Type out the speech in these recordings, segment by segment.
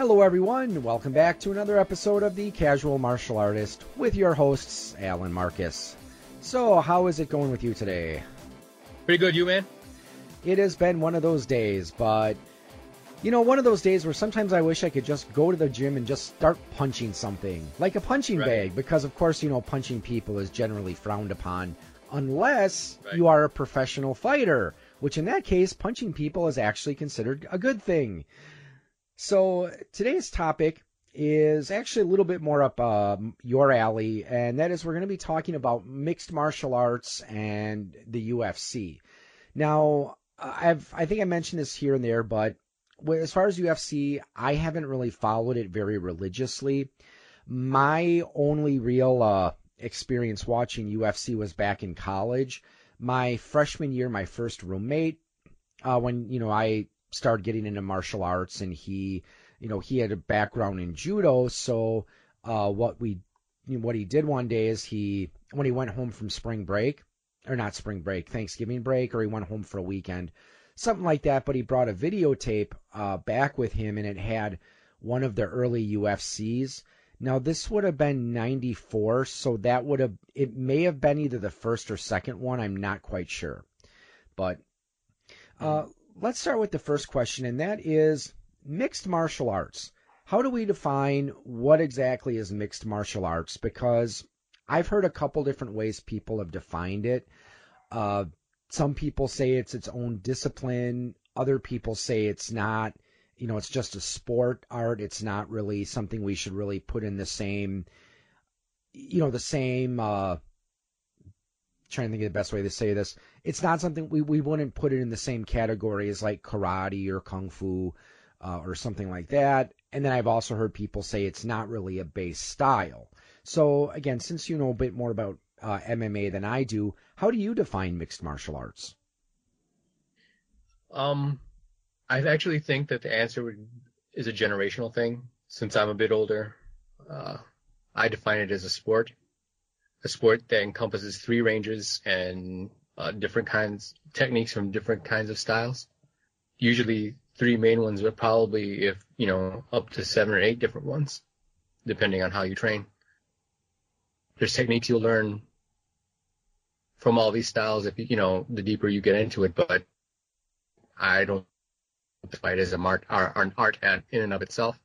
Hello, everyone. Welcome back to another episode of The Casual Martial Artist with your hosts, Alan Marcus. So, how is it going with you today? Pretty good, you, man? It has been one of those days, but you know, one of those days where sometimes I wish I could just go to the gym and just start punching something, like a punching Right. bag, because of course, you know, punching people is generally frowned upon unless Right. you are a professional fighter, which in that case, punching people is actually considered a good thing. So today's topic is actually a little bit more up uh, your alley, and that is we're going to be talking about mixed martial arts and the UFC. Now, I've I think I mentioned this here and there, but as far as UFC, I haven't really followed it very religiously. My only real uh, experience watching UFC was back in college. My freshman year, my first roommate, uh, when you know I started getting into martial arts, and he, you know, he had a background in judo, so uh, what we, what he did one day is he, when he went home from spring break, or not spring break, Thanksgiving break, or he went home for a weekend, something like that. But he brought a videotape uh, back with him, and it had one of the early UFCs. Now this would have been '94, so that would have it may have been either the first or second one. I'm not quite sure, but uh, let's start with the first question, and that is mixed martial arts. How do we define what exactly is mixed martial arts? Because I've heard a couple different ways people have defined it. Uh, some people say it's its own discipline. Other people say it's not. You know, it's just a sport art. It's not really something we should really put in the same, you know, the same. Uh, trying to think of the best way to say this. It's not something we we wouldn't put it in the same category as like karate or kung fu uh, or something like that. And then I've also heard people say it's not really a base style. So again, since you know a bit more about uh, MMA than I do, how do you define mixed martial arts? Um, I actually think that the answer would, is a generational thing. Since I'm a bit older, uh, I define it as a sport, a sport that encompasses three ranges and uh, different kinds techniques from different kinds of styles. Usually three main ones, but probably if you know up to seven or eight different ones, depending on how you train. There's techniques you'll learn from all these styles if you, you know the deeper you get into it, but I don't it as a art, an art in and of itself.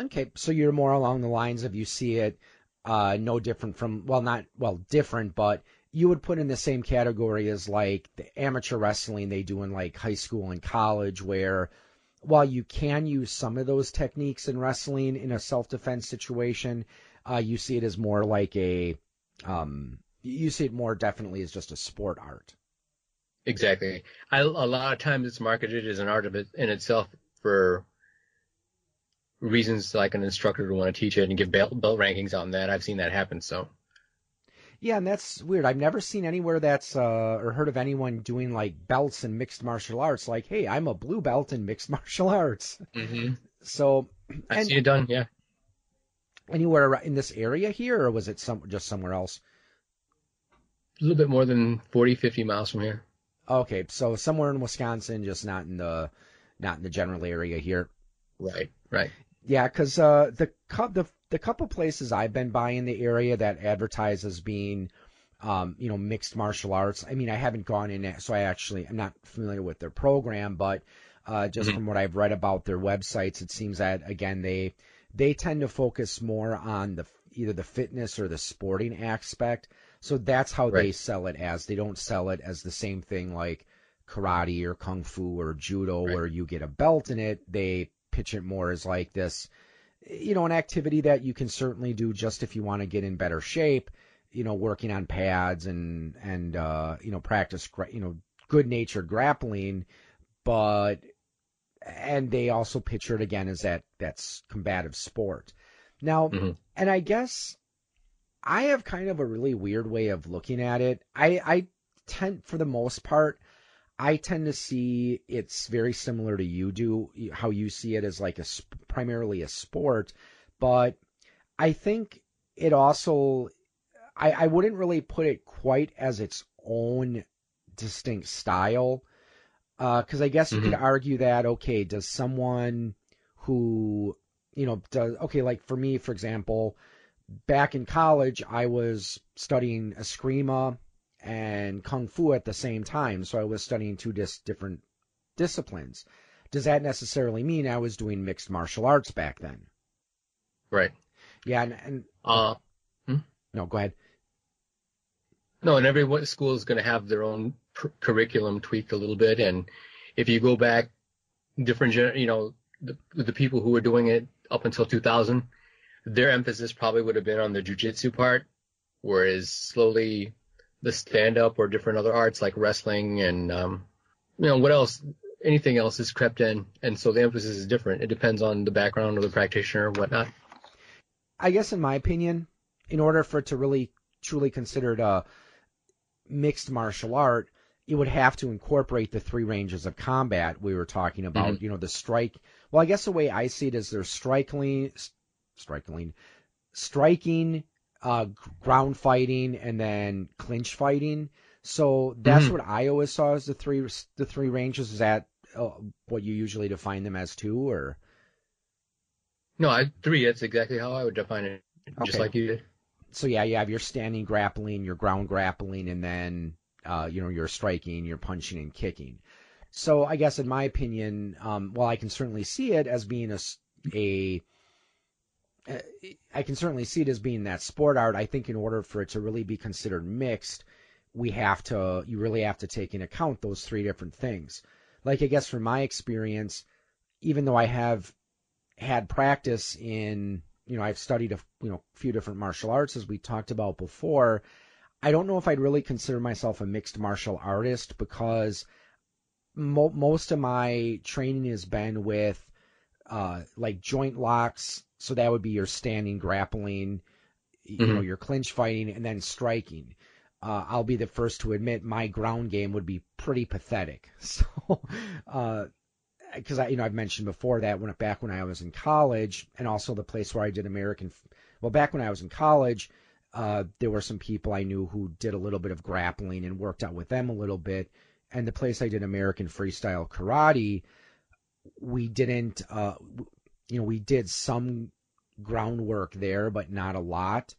Okay, so you're more along the lines of you see it uh, no different from well, not well different, but you would put in the same category as like the amateur wrestling they do in like high school and college, where while you can use some of those techniques in wrestling in a self-defense situation, uh, you see it as more like a um, you see it more definitely as just a sport art. Exactly. I, a lot of times it's marketed as an art of it in itself for reasons like an instructor to want to teach it and give belt, belt rankings on that. I've seen that happen. So Yeah, and that's weird. I've never seen anywhere that's uh, or heard of anyone doing like belts in mixed martial arts. Like, hey, I'm a blue belt in mixed martial arts. mm-hmm. So, I see it done. Yeah. anywhere in this area here, or was it some just somewhere else? A little bit more than 40, 50 miles from here. Okay, so somewhere in Wisconsin, just not in the not in the general area here. Right. Right. Yeah, because uh, the the the couple places I've been by in the area that advertise as being, um, you know, mixed martial arts. I mean, I haven't gone in, so I actually I'm not familiar with their program, but uh, just Mhm. from what I've read about their websites, it seems that again they they tend to focus more on the either the fitness or the sporting aspect. So that's how they sell it as. They don't sell it as the same thing like karate or kung fu or judo Right. where you get a belt in it. They pitch it more as like this, you know, an activity that you can certainly do just if you want to get in better shape, you know, working on pads and, and, uh, you know, practice, you know, good natured grappling, but, and they also picture it again as that, that's combative sport. Now, Mhm. and I guess I have kind of a really weird way of looking at it. I, I tend, for the most part, I tend to see it's very similar to you do, how you see it as like a primarily a sport, but I think it also, I, I wouldn't really put it quite as its own distinct style, uh, because I guess you could mm-hmm. argue that okay, does someone who, you know, does okay. Like for me, for example, back in college, I was studying Eskrima and Kung Fu at the same time, so I was studying two dis- different disciplines. Does that necessarily mean I was doing mixed martial arts back then? Right. Yeah, and, and Uh, no, go ahead. no, and every school is going to have their own pr- curriculum tweaked a little bit. And if you go back, different, you know, the, the people who were doing it up until 2000, their emphasis probably would have been on the jujitsu part, whereas slowly the stand-up or different other arts like wrestling and, um, you know, what else, anything else has crept in. And so the emphasis is different. It depends on the background of the practitioner whatnot. I guess in my opinion, in order for it to really truly considered a mixed martial art, it would have to incorporate the three ranges of combat we were talking about. You know, the strike. Well, I guess the way I see it is there's striking, striking, striking, uh, ground fighting, and then clinch fighting. So that's Mhm. what I always saw as the three the three ranges. Is that uh, what you usually define them as too, or? No, I three. That's exactly how I would define it, just Okay. like you did. so yeah, you have your standing grappling, your ground grappling, and then uh, you know your striking, your punching and kicking. So I guess in my opinion, um, while I can certainly see it as being a uh, I can certainly see it as being that sport art. I think in order for it to really be considered mixed, we have to you really have to take into account those three different things. Like I guess from my experience, even though I have had practice in you know I've studied a you know few different martial arts as we talked about before. I don't know if I'd really consider myself a mixed martial artist because mo- most of my training has been with uh, like joint locks. So that would be your standing grappling, you know, Mhm. your clinch fighting, and then striking. Uh, I'll be the first to admit my ground game would be pretty pathetic. So, uh, because I, you know, I've mentioned before that when back when I was in college, and also the place where I did American. Well, back when I was in college, uh, there were some people I knew who did a little bit of grappling and worked out with them a little bit. And the place I did American freestyle karate, we didn't, uh, you know, we did some groundwork there, but not a lot.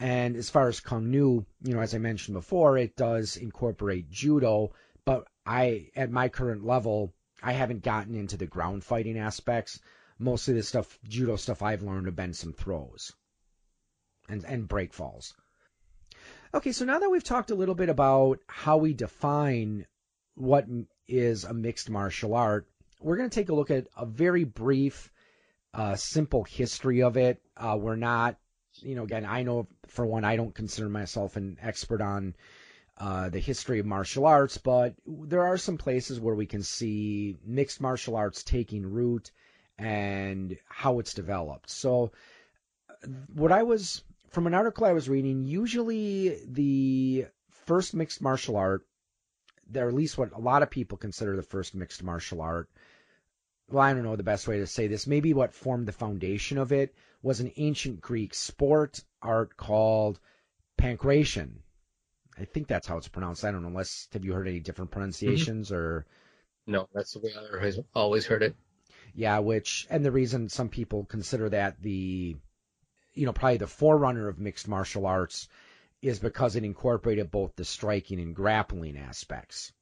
And as far as Kung Nu, you know, as I mentioned before, it does incorporate judo, but I, at my current level, I haven't gotten into the ground fighting aspects. Most of the stuff, judo stuff I've learned have been some throws and, and break falls. Okay, so now that we've talked a little bit about how we define what is a mixed martial art, we're going to take a look at a very brief, uh, simple history of it. Uh, we're not, you know, again, I know for one, I don't consider myself an expert on uh, the history of martial arts, but there are some places where we can see mixed martial arts taking root and how it's developed. So, what I was from an article I was reading, usually the first mixed martial art, or at least what a lot of people consider the first mixed martial art. Well, I don't know the best way to say this. Maybe what formed the foundation of it was an ancient Greek sport art called pankration. I think that's how it's pronounced. I don't know. Unless have you heard any different mm-hmm. pronunciations or No, that's the way I always, always heard it. yeah, which and the reason some people consider that the you know probably the forerunner of mixed martial arts is because it incorporated both the striking and grappling aspects.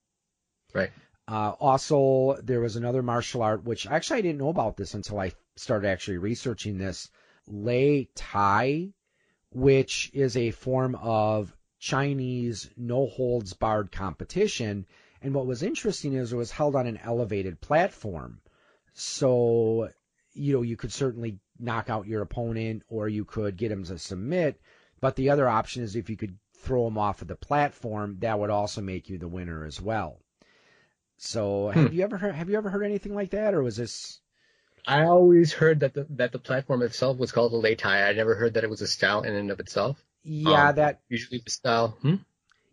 Right. Uh, also, there was another martial art which actually I didn't know about this until I started actually researching this. Lei Tai, which is a form of Chinese no holds barred competition. And what was interesting is it was held on an elevated platform. So, you know, you could certainly knock out your opponent or you could get him to submit. But the other option is if you could throw him off of the platform, that would also make you the winner as well. So, have Hmm. you ever heard, have you ever heard anything like that, or was this? I always heard that the that the platform itself was called a lei tai. I never heard that it was a style in and of itself. Yeah, Um, that Usually the style. Hmm?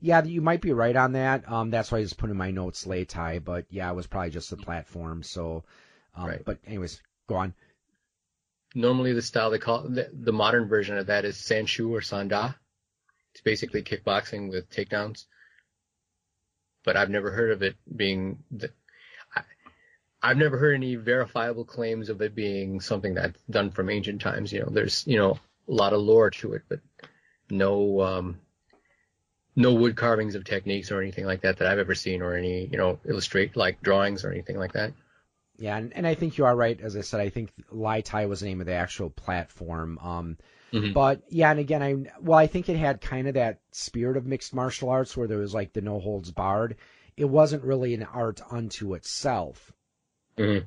Yeah, you might be right on that. Um, that's why I just put in my notes lei tai, but yeah, it was probably just the platform. So, um, Right. but anyways, go on. Normally the style they call the, the modern version of that is sanshou or sanda. It's basically kickboxing with takedowns. But I've never heard of it being. The, I, I've never heard any verifiable claims of it being something that's done from ancient times. You know, there's you know a lot of lore to it, but no um, no wood carvings of techniques or anything like that that I've ever seen, or any you know illustrate like drawings or anything like that. Yeah, and, and I think you are right. As I said, I think Lei Tai was the name of the actual platform. Um, Mhm. But yeah, and again, I well, I think it had kind of that spirit of mixed martial arts where there was like the no holds barred. It wasn't really an art unto itself. Mhm.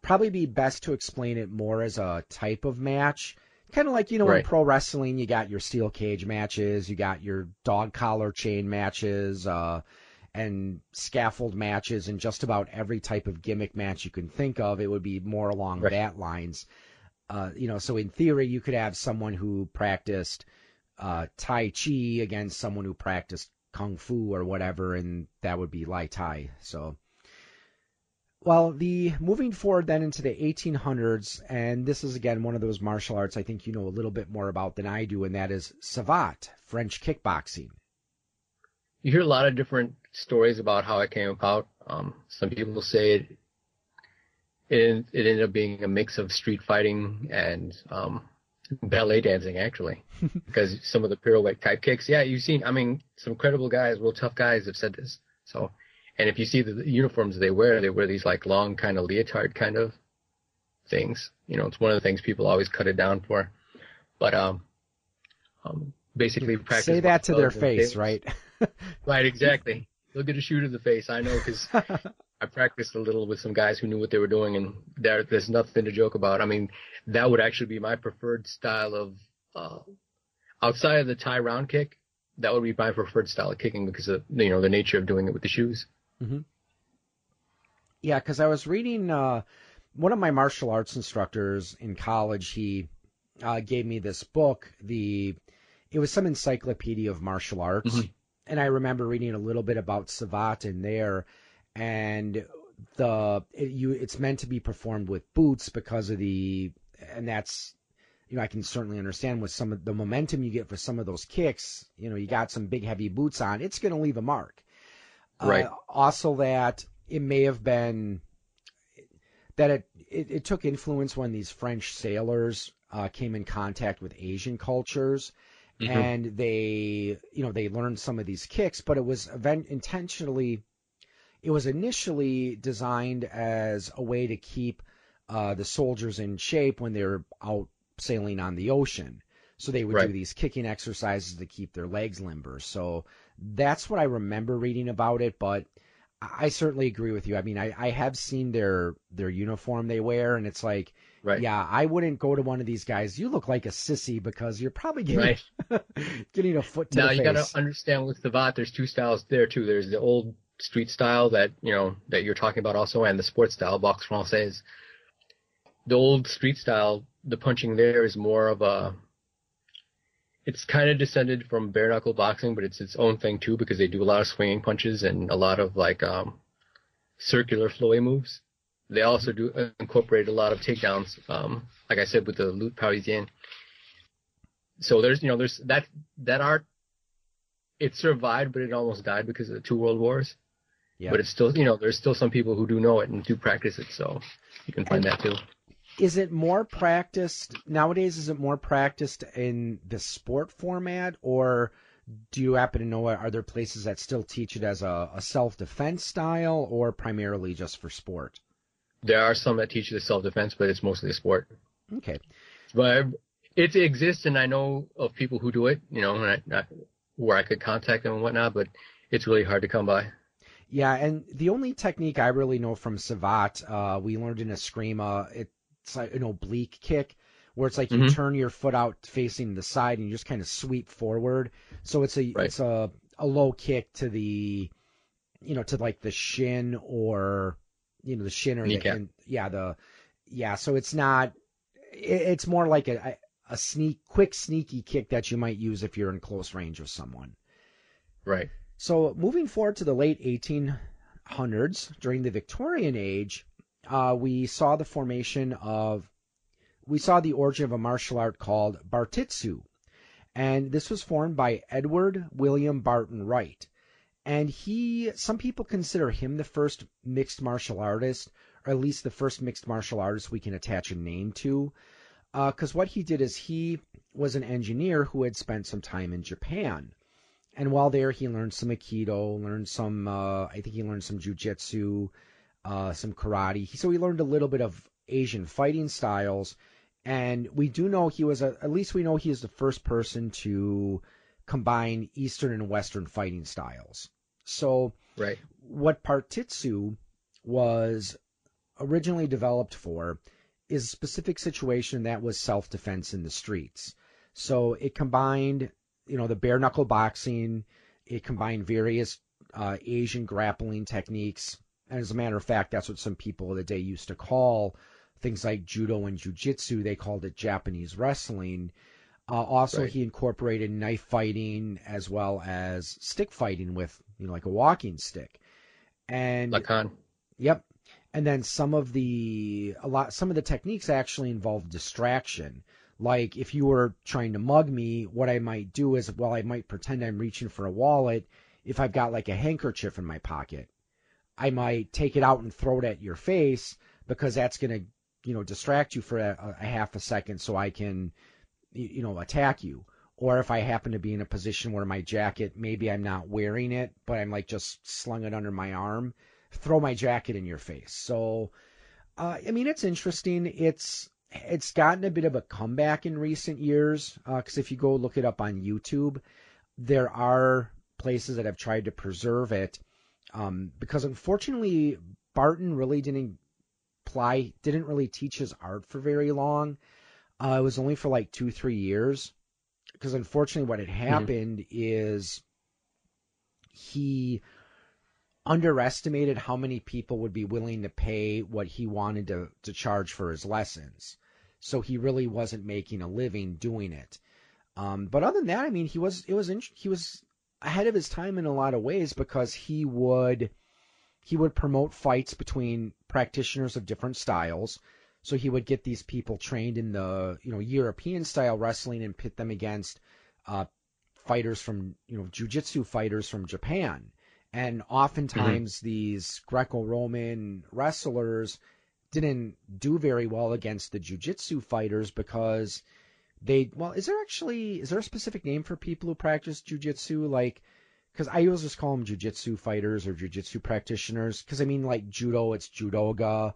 Probably be best to explain it more as a type of match. Kind of like, you know, in pro wrestling, you got your steel cage matches, you got your dog collar chain matches, uh, and scaffold matches, and just about every type of gimmick match you can think of. It would be more along Right. that lines. Uh, you know, so in theory, you could have someone who practiced uh, Tai Chi against someone who practiced Kung Fu or whatever, and that would be Lei Tai. So, well, the moving forward then into the 1800s, and this is again one of those martial arts I think you know a little bit more about than I do, and that is Savate, French kickboxing. You hear a lot of different stories about how it came about. Um, some people say it, it it ended up being a mix of street fighting and um, ballet dancing, actually, because some of the pirouette type kicks. Yeah, you've seen. I mean, some credible guys, real tough guys, have said this. So, and if you see the, uniforms they wear, they wear these like long kind of leotard kind of things. You know, it's one of the things people always cut it down for. But um, um basically practice. Say that to their face, right? Right, exactly. They'll get a shoot in the face. I know because I practiced a little with some guys who knew what they were doing, and there, there's nothing to joke about. I mean, that would actually be my preferred style of, uh, outside of the Thai round kick, that would be my preferred style of kicking because of, you know, the nature of doing it with the shoes. Yeah, because I was reading uh, one of my martial arts instructors in college. He uh, gave me this book. The it was some encyclopedia of martial arts, Mhm. and I remember reading a little bit about Savate in there, and the it, you it's meant to be performed with boots because of the and that's you know I can certainly understand with some of the momentum you get for some of those kicks. You know, you got some big heavy boots on, it's going to leave a mark. Right. Uh, also, that it may have been that it, it, it took influence when these French sailors uh, came in contact with Asian cultures, Mhm. and they you know they learned some of these kicks, but it was event intentionally. It was initially designed as a way to keep uh, the soldiers in shape when they were out sailing on the ocean. So they would do these kicking exercises to keep their legs limber. So that's what I remember reading about it, but I certainly agree with you. I mean, I, I have seen their their uniform they wear, and it's like, Right. yeah, I wouldn't go to one of these guys. You look like a sissy because you're probably getting Right. getting a foot to now you got to understand with the Savate, there's two styles there too. There's the old street style that you know that you're talking about also, and the sports style, boxe française. The old street style, the punching there is more of a. It's kind of descended from bare knuckle boxing, but it's its own thing too because they do a lot of swinging punches and a lot of like um, circular flowy moves. They also do incorporate a lot of takedowns, um, like I said with the lutte parisienne. So there's you know there's that that art it survived, but it almost died because of the two world wars. Yeah. But it's still, you know, there's still some people who do know it and do practice it, so you can find that too. is it more practiced nowadays? Is it more practiced in the sport format, or do you happen to know are there places that still teach it as a, a self defense style, or primarily just for sport? There are some that teach the self defense, but it's mostly a sport. Okay. But it exists, and I know of people who do it, you know, and I, I, where I could contact them and whatnot, but it's really hard to come by. Yeah, and the only technique I really know from Savate, uh, we learned in Eskrima, it's like an oblique kick, where it's like you Mhm. turn your foot out facing the side and you just kind of sweep forward. So it's a Right. it's a a low kick to the, you know, to like the shin or, you know, the shin or the and, yeah the, yeah. So it's not, it, it's more like a a sneak quick sneaky kick that you might use if you're in close range with someone. Right. So moving forward to the late 1800s, during the Victorian age, uh, we saw the formation of, we saw the origin of a martial art called Bartitsu, and this was formed by Edward William Barton Wright. And he, some people consider him the first mixed martial artist, or at least the first mixed martial artist we can attach a name to. Because uh, what he did is he was an engineer who had spent some time in Japan. And while there, he learned some Aikido, learned some, uh, I think he learned some Jujitsu, uh, some karate. So he learned a little bit of Asian fighting styles. And we do know he was, a, at least we know he is the first person to combine Eastern and Western fighting styles. So, right. what Bartitsu was originally developed for is a specific situation that was self defense in the streets. So it combined, you know, the bare knuckle boxing, it combined various uh, Asian grappling techniques. And as a matter of fact, that's what some people of the day used to call things like judo and jujitsu. They called it Japanese wrestling. Uh, also, right. he incorporated knife fighting as well as stick fighting with, you know, like a walking stick. And La canne. Yep. And then some of the a lot some of the techniques actually involve distraction. Like if you were trying to mug me, what I might do is well, I might pretend I'm reaching for a wallet if I've got like a handkerchief in my pocket. I might take it out and throw it at your face because that's going to, you know, distract you for a, a half a second so I can you know, attack you. Or if I happen to be in a position where my jacket, maybe I'm not wearing it, but I'm like just slung it under my arm, throw my jacket in your face. So, uh, I mean, it's interesting. It's it's gotten a bit of a comeback in recent years because uh, if you go look it up on YouTube, there are places that have tried to preserve it um, because unfortunately Barton really didn't apply, didn't really teach his art for very long. Uh, it was only for like two, three years. Because unfortunately, what had mm-hmm. happened mm-hmm. is he underestimated how many people would be willing to pay what he wanted to, to charge for his lessons. So he really wasn't making a living doing it. Um, but other than that, I mean, he was it was he was ahead of his time in a lot of ways because he would he would promote fights between practitioners of different styles. So he would get these people trained in the you know European style wrestling and pit them against uh, fighters from you know jujitsu fighters from Japan. And oftentimes mm-hmm. these Greco-Roman wrestlers didn't do very well against the jujitsu fighters because they well is there actually is there a specific name for people who practice jujitsu like because I always just call them jujitsu fighters or jujitsu practitioners because I mean like judo it's judoka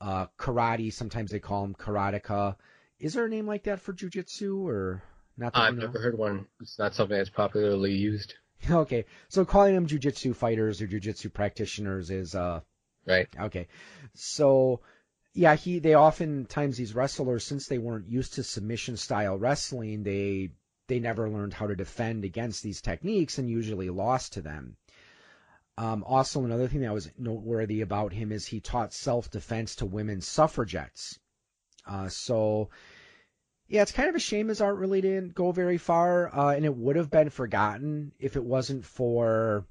uh, karate, sometimes they call them karateka. Is there a name like that for jujitsu or not? I've never heard one. It's not something that's popularly used. Okay, so calling them jujitsu fighters or jujitsu practitioners is uh right. Okay, so yeah, he they oftentimes these wrestlers since they weren't used to submission style wrestling, they they never learned how to defend against these techniques and usually lost to them. Um, also, another thing that was noteworthy about him is he taught self defense to women suffragettes. Uh, so, yeah, it's kind of a shame his art really didn't go very far, uh, and it would have been forgotten if it wasn't for,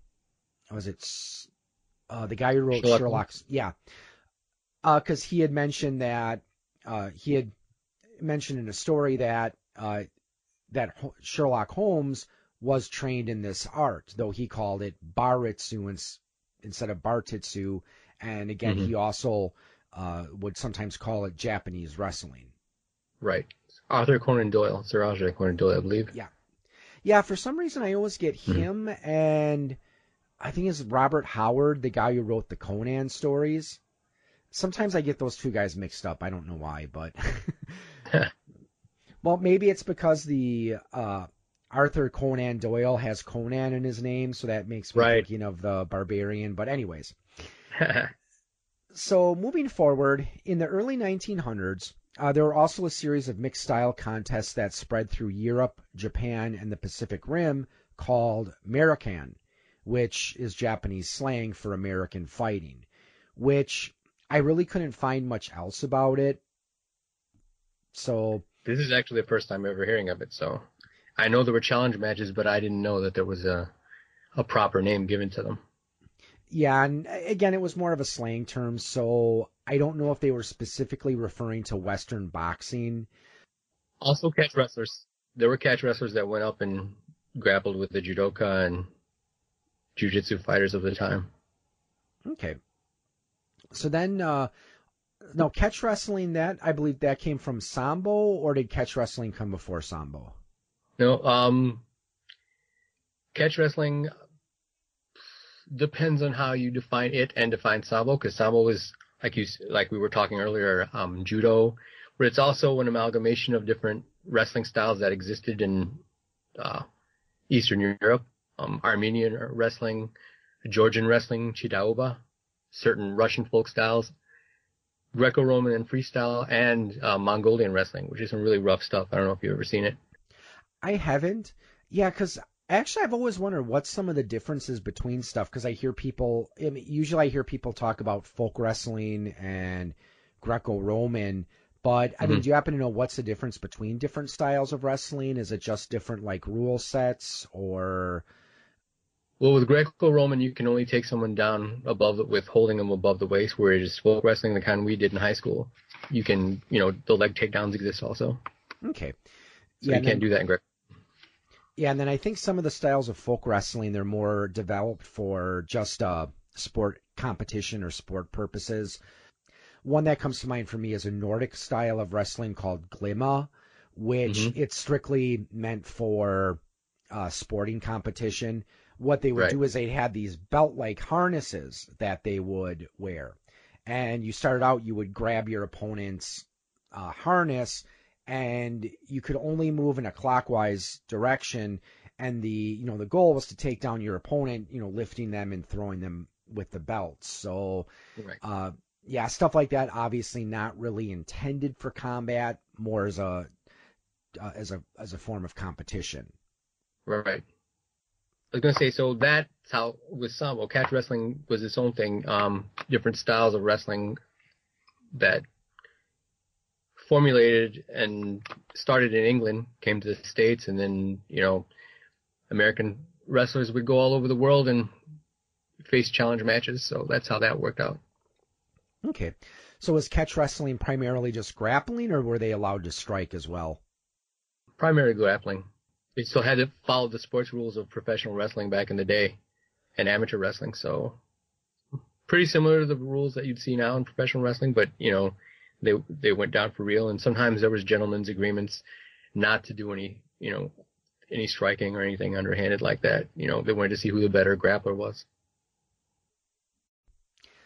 was it uh, the guy who wrote Sherlock? Sherlock's? Yeah, because uh, he had mentioned that uh, he had mentioned in a story that uh, that Sherlock Holmes was trained in this art, though he called it Baritsu instead of Bartitsu. And again, mm-hmm. he also uh, would sometimes call it Japanese wrestling. Right. Arthur Conan Doyle, Sir Arthur Conan Doyle, I believe. Yeah. Yeah, for some reason I always get mm-hmm. him mm-hmm. and I think it's Robert Howard, the guy who wrote the Conan stories. Sometimes I get those two guys mixed up. I don't know why, but well, maybe it's because the uh, Arthur Conan Doyle has Conan in his name, so that makes me right. thinking of the barbarian. But anyways, so moving forward, in the early 1900s, uh, there were also a series of mixed style contests that spread through Europe, Japan, and the Pacific Rim called Merikan, which is Japanese slang for American fighting, which I really couldn't find much else about it. So this is actually the first time ever hearing of it. So I know there were challenge matches, but I didn't know that there was a a proper name given to them. Yeah, and again, it was more of a slang term, so I don't know if they were specifically referring to Western boxing. Also, catch wrestlers. There were catch wrestlers that went up and grappled with the judoka and jiu-jitsu fighters of the time. Okay. So then, uh, no, catch wrestling, that, I believe that came from Sambo, or did catch wrestling come before Sambo? No, um, catch wrestling depends on how you define it and define Sambo, because Sambo is, like you, like we were talking earlier, um, judo, but it's also an amalgamation of different wrestling styles that existed in, uh, Eastern Europe, um, Armenian wrestling, Georgian wrestling, Chidaoba, certain Russian folk styles, Greco-Roman and freestyle, and uh, Mongolian wrestling, which is some really rough stuff. I don't know if you've ever seen it. I haven't. Yeah, because actually I've always wondered what's some of the differences between stuff. Because I hear people, I mean, usually I hear people talk about folk wrestling and Greco-Roman. But I mean, mm-hmm. do you happen to know what's the difference between different styles of wrestling? Is it just different like rule sets or well, with Greco-Roman, you can only take someone down above it with holding them above the waist, whereas folk wrestling, the kind we did in high school, you can, you know, the leg takedowns exist also. Okay. So yeah, you can't then, do that in Greco. Yeah, and then I think some of the styles of folk wrestling, they're more developed for just uh, sport competition or sport purposes. One that comes to mind for me is a Nordic style of wrestling called Glima, which mm-hmm. it's strictly meant for uh, sporting competition what they would right. do is they'd have these belt like harnesses that they would wear. And you started out, you would grab your opponent's uh, harness and you could only move in a clockwise direction. And the, you know, the goal was to take down your opponent, you know, lifting them and throwing them with the belts. So, right. uh, yeah, stuff like that. Obviously, not really intended for combat, more as a uh, as a as a form of competition. Right. I was gonna say, so that's how with some, well, catch wrestling was its own thing. Um, different styles of wrestling that formulated and started in England, came to the States, and then, you know, American wrestlers would go all over the world and face challenge matches. So that's how that worked out. Okay. So was catch wrestling primarily just grappling, or were they allowed to strike as well? Primarily grappling they still had to follow the sports rules of professional wrestling back in the day and amateur wrestling. So pretty similar to the rules that you'd see now in professional wrestling, but you know, they they went down for real and sometimes there was gentlemen's agreements not to do any, you know, any striking or anything underhanded like that. You know, they wanted to see who the better grappler was.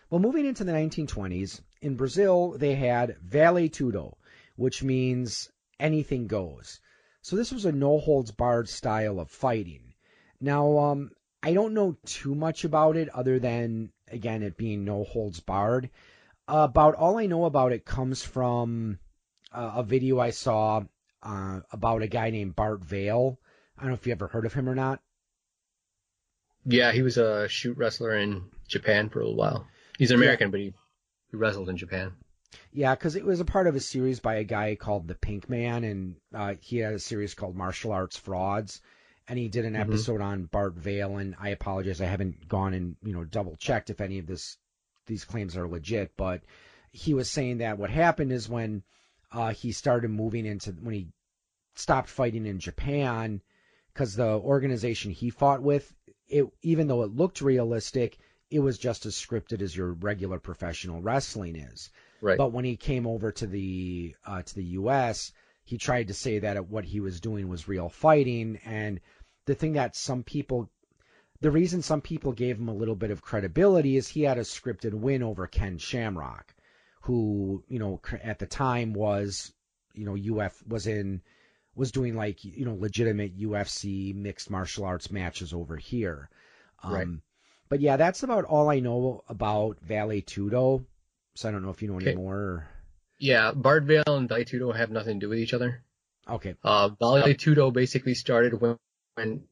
Well, moving into the 1920s, in Brazil, they had Vale Tudo, which means anything goes. So this was a no holds barred style of fighting. Now, um, I don't know too much about it other than, again, it being no holds barred. About all I know about it comes from uh, a video I saw uh, about a guy named Bart Vale. I don't know if you ever heard of him or not. Yeah, he was a shoot wrestler in Japan for a little while. He's an American, yeah. but he, he wrestled in Japan. Yeah, because it was a part of a series by a guy called the Pink Man, and uh, he had a series called Martial Arts Frauds, and he did an mm-hmm. episode on Bart Vale. And I apologize, I haven't gone and you know double checked if any of this these claims are legit, but he was saying that what happened is when uh, he started moving into when he stopped fighting in Japan, because the organization he fought with, it even though it looked realistic, it was just as scripted as your regular professional wrestling is. Right. But when he came over to the uh, to the U.S., he tried to say that what he was doing was real fighting. And the thing that some people, the reason some people gave him a little bit of credibility is he had a scripted win over Ken Shamrock, who you know at the time was you know UF was in was doing like you know legitimate UFC mixed martial arts matches over here. Um, right. But yeah, that's about all I know about Vale Tudo. So I don't know if you know any more. Yeah, Bart Vale and Vale Tudo have nothing to do with each other. Okay. Uh, Vale Tudo basically started when, when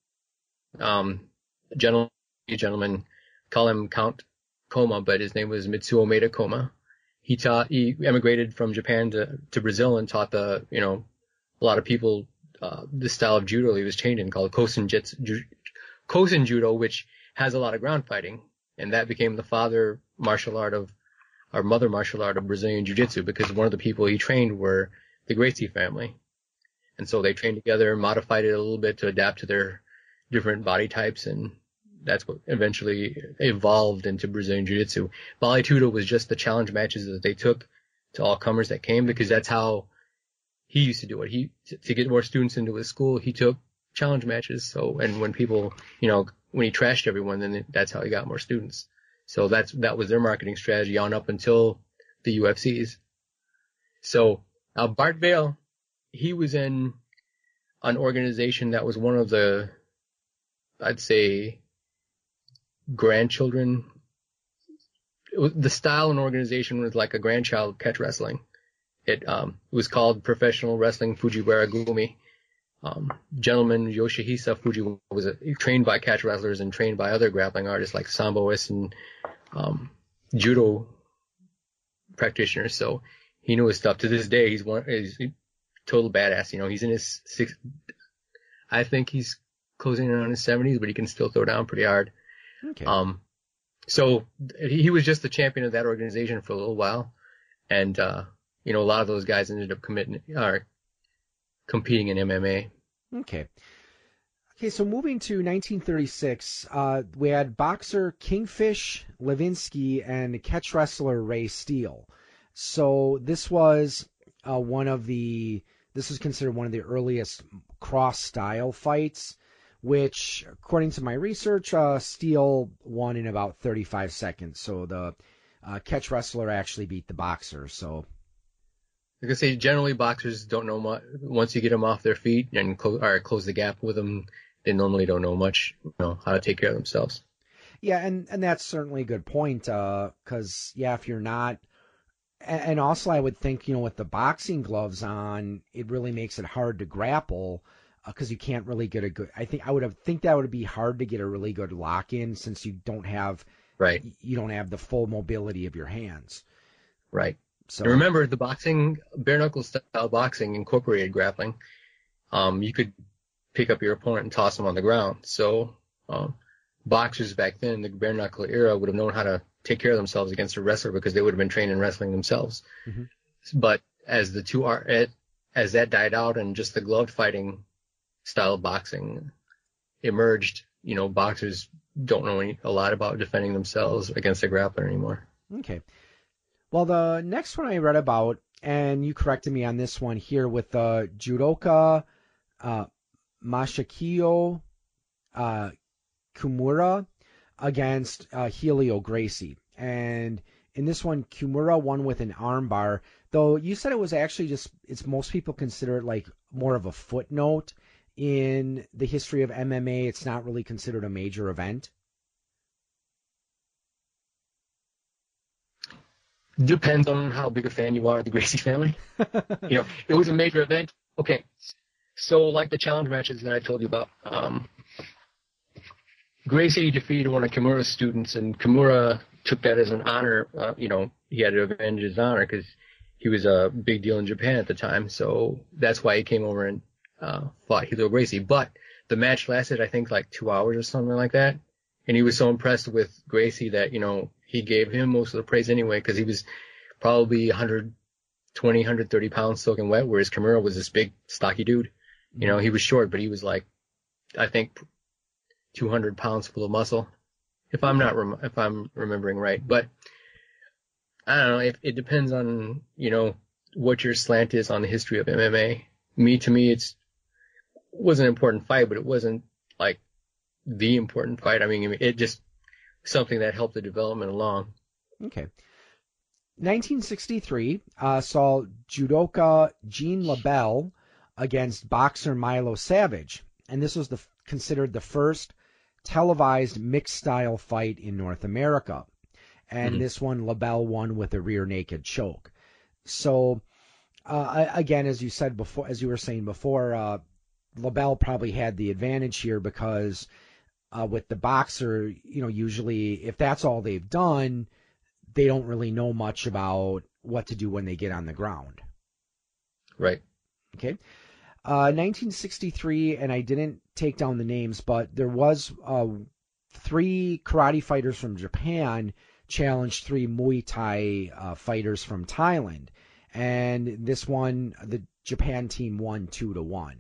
um, gentleman, gentleman, call him Count Koma, but his name was Mitsuo Maeda Koma. He taught, he emigrated from Japan to, to Brazil and taught the, you know, a lot of people, uh, the style of judo he was trained in called Kosen Jitsu, Kosen Judo, which has a lot of ground fighting. And that became the father martial art of our mother martial art of Brazilian Jiu Jitsu because one of the people he trained were the Gracie family. And so they trained together, modified it a little bit to adapt to their different body types and that's what eventually evolved into Brazilian Jiu-Jitsu. Vale Tudo was just the challenge matches that they took to all comers that came because that's how he used to do it. He to get more students into his school, he took challenge matches. So and when people, you know, when he trashed everyone, then that's how he got more students. So that's that was their marketing strategy on up until the UFCs. So uh, Bart Vale, he was in an organization that was one of the, I'd say, grandchildren. Was, the style and organization was like a grandchild catch wrestling. It, um, it was called Professional Wrestling Fujiwara Gumi. Um, gentleman Yoshihisa Fuji was a, trained by catch wrestlers and trained by other grappling artists like samboists and um, judo practitioners. So he knew his stuff. To this day, he's one, he's a total badass. You know, he's in his six, I think he's closing in on his seventies, but he can still throw down pretty hard. Okay. Um, so he, was just the champion of that organization for a little while. And, uh, you know, a lot of those guys ended up committing, or competing in MMA. Okay. Okay, so moving to 1936, uh, we had boxer Kingfish Levinsky and catch wrestler Ray Steele. So this was uh, one of the this was considered one of the earliest cross style fights, which according to my research, uh, Steele won in about 35 seconds. So the uh, catch wrestler actually beat the boxer. So like I say, generally boxers don't know much. Once you get them off their feet and close, or close the gap with them, they normally don't know much, you know, how to take care of themselves. Yeah, and and that's certainly a good point. Because uh, yeah, if you're not, and also I would think you know with the boxing gloves on, it really makes it hard to grapple because uh, you can't really get a good. I think I would have think that would be hard to get a really good lock in since you don't have right. You don't have the full mobility of your hands. Right. So and remember the boxing bare knuckle style boxing incorporated grappling. Um, you could pick up your opponent and toss them on the ground. So um, boxers back then in the bare knuckle era would have known how to take care of themselves against a wrestler because they would have been trained in wrestling themselves. Mm-hmm. But as the two are as that died out and just the gloved fighting style of boxing emerged, you know, boxers don't know any, a lot about defending themselves against a grappler anymore. Okay. Well, the next one I read about, and you corrected me on this one here with the judoka uh, Masahiko uh, Kimura against uh, Helio Gracie. And in this one, Kimura won with an armbar, though you said it was actually just, it's most people consider it like more of a footnote in the history of MMA. It's not really considered a major event. Depends on how big a fan you are of the Gracie family. you know, it was a major event. Okay, so like the challenge matches that I told you about, um, Gracie defeated one of Kimura's students, and Kimura took that as an honor. Uh, you know, he had to avenge his honor because he was a big deal in Japan at the time. So that's why he came over and uh, fought Helio Gracie. But the match lasted, I think, like two hours or something like that. And he was so impressed with Gracie that, you know, he gave him most of the praise anyway because he was probably 120, 130 pounds soaking wet, whereas Kimura was this big, stocky dude. You know, he was short, but he was like, I think, 200 pounds full of muscle, if I'm not rem- if I'm remembering right. But I don't know. It, it depends on you know what your slant is on the history of MMA. Me to me, it's was an important fight, but it wasn't like the important fight. I mean, it just something that helped the development along. Okay. 1963 uh, saw judoka Gene LeBell against boxer Milo Savage, and this was the considered the first televised mixed style fight in North America. And mm-hmm. this one, LeBell won with a rear naked choke. So, uh, again, as you said before, as you were saying before, uh, LeBell probably had the advantage here because uh, with the boxer, you know, usually if that's all they've done, they don't really know much about what to do when they get on the ground. Right. Okay. 1963, uh, and I didn't take down the names, but there was uh, three karate fighters from Japan challenged three Muay Thai uh, fighters from Thailand, and this one, the Japan team won two to one.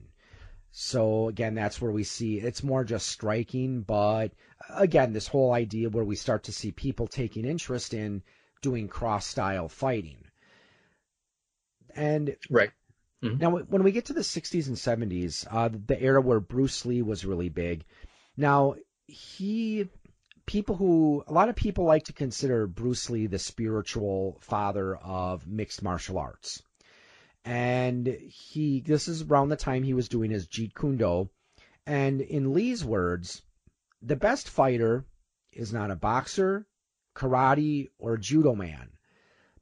So again, that's where we see it's more just striking, but again, this whole idea where we start to see people taking interest in doing cross style fighting. And Right. now, when we get to the 60s and 70s, uh, the era where Bruce Lee was really big. Now, he, people who, a lot of people like to consider Bruce Lee the spiritual father of mixed martial arts. And he, this is around the time he was doing his Jeet Kune Do. And in Lee's words, the best fighter is not a boxer, karate, or judo man.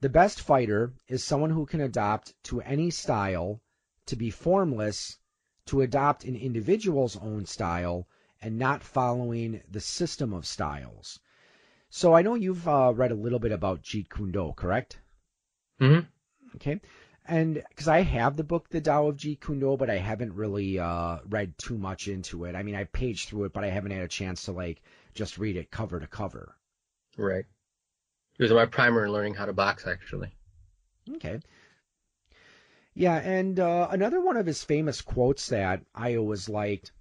The best fighter is someone who can adapt to any style, to be formless, to adopt an individual's own style, and not following the system of styles. So I know you've uh, read a little bit about Jeet Kune Do, correct? hmm Okay. And because I have the book, The Tao of Jeet Kune Do, but I haven't really uh, read too much into it. I mean, I paged through it, but I haven't had a chance to like just read it cover to cover. Right. It was my primer in learning how to box, actually. Okay. Yeah, and uh, another one of his famous quotes that I always liked,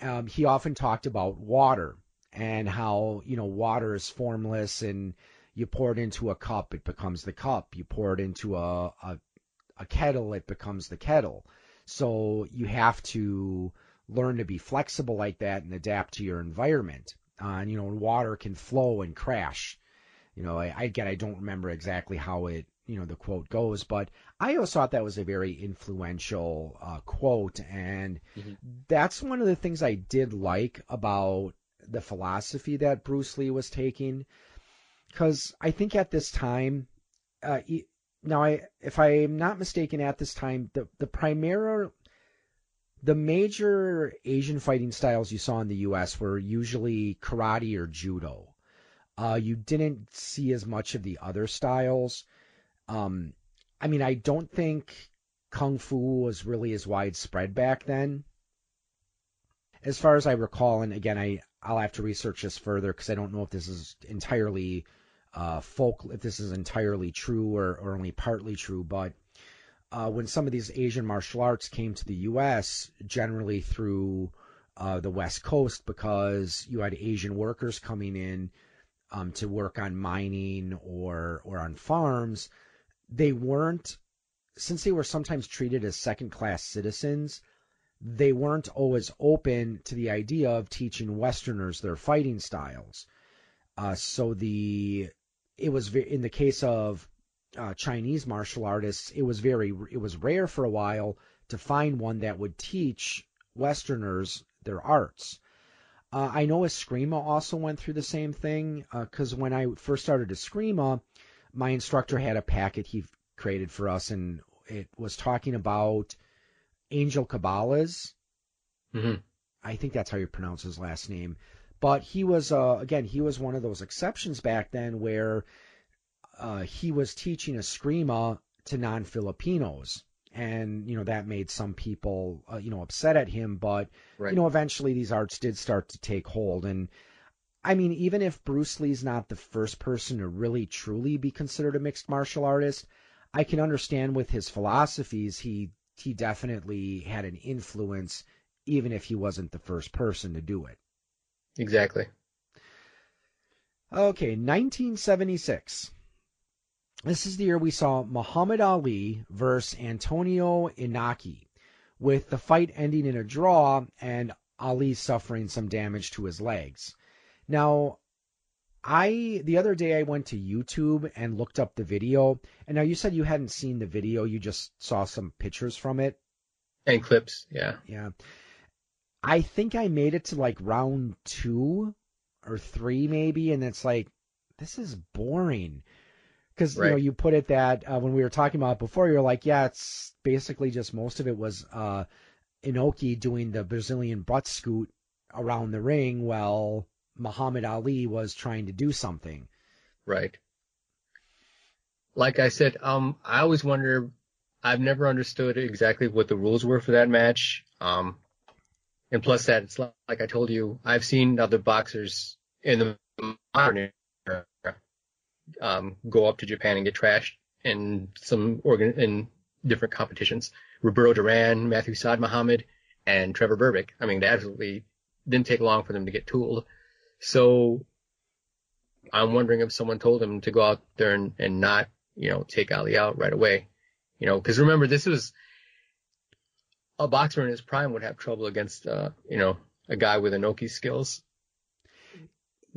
um, he often talked about water and how, you know, water is formless and you pour it into a cup, it becomes the cup. You pour it into a, a, a kettle, it becomes the kettle. So you have to learn to be flexible like that and adapt to your environment. Uh, and, you know, water can flow and crash. You know, I, I again, I don't remember exactly how it, you know, the quote goes, but I always thought that was a very influential uh, quote, and Mhm. that's one of the things I did like about the philosophy that Bruce Lee was taking, because I think at this time, uh, now I, if I'm not mistaken, at this time, the the primary the major Asian fighting styles you saw in the U.S. were usually karate or judo. Uh, you didn't see as much of the other styles. Um, I mean, I don't think kung fu was really as widespread back then. As far as I recall, and again, I I'll have to research this further because I don't know if this is entirely uh, folk, if this is entirely true or, or only partly true. But uh, when some of these Asian martial arts came to the U.S., generally through uh, the West Coast, because you had Asian workers coming in um, to work on mining or or on farms, they weren't since they were sometimes treated as second class citizens. They weren't always open to the idea of teaching Westerners their fighting styles. Uh, so the it was ve- in the case of uh, Chinese martial artists, it was very it was rare for a while to find one that would teach Westerners their arts. Uh, I know Eskrima also went through the same thing because when I first started Eskrima, my instructor had a packet he created for us, and it was talking about Angel Cabales. hmm I think that's how you pronounce his last name. But he was, uh, again, he was one of those exceptions back then where uh, he was teaching Eskrima to non-Filipinos. And, you know, that made some people, uh, you know, upset at him. But, Right. you know, eventually these arts did start to take hold. And, I mean, even if Bruce Lee's not the first person to really truly be considered a mixed martial artist, I can understand with his philosophies, he he definitely had an influence, even if he wasn't the first person to do it. Exactly. Okay, 1976. This is the year we saw Muhammad Ali versus Antonio Inoki, with the fight ending in a draw and Ali suffering some damage to his legs. Now, I the other day I went to YouTube and looked up the video, and now you said you hadn't seen the video, you just saw some pictures from it. And clips. Yeah. Yeah. I think I made it to like round two or three maybe, and it's like this is boring. Because you know you put it that uh, when we were talking about it before, you're like, yeah, it's basically just most of it was uh, Inoki doing the Brazilian butt scoot around the ring while Muhammad Ali was trying to do something. Right. Like I said, um, I always wonder. I've never understood exactly what the rules were for that match. Um, and plus that it's like, like I told you, I've seen other boxers in the modern era um, go up to Japan and get trashed in some organ in different competitions. Roberto Duran, Matthew Saad Muhammad, and Trevor Berbick. I mean, they absolutely didn't take long for them to get tooled. So I'm wondering if someone told him to go out there and, and not, you know, take Ali out right away. You know, because remember, this was a boxer in his prime would have trouble against, uh, you know, a guy with Inoki skills.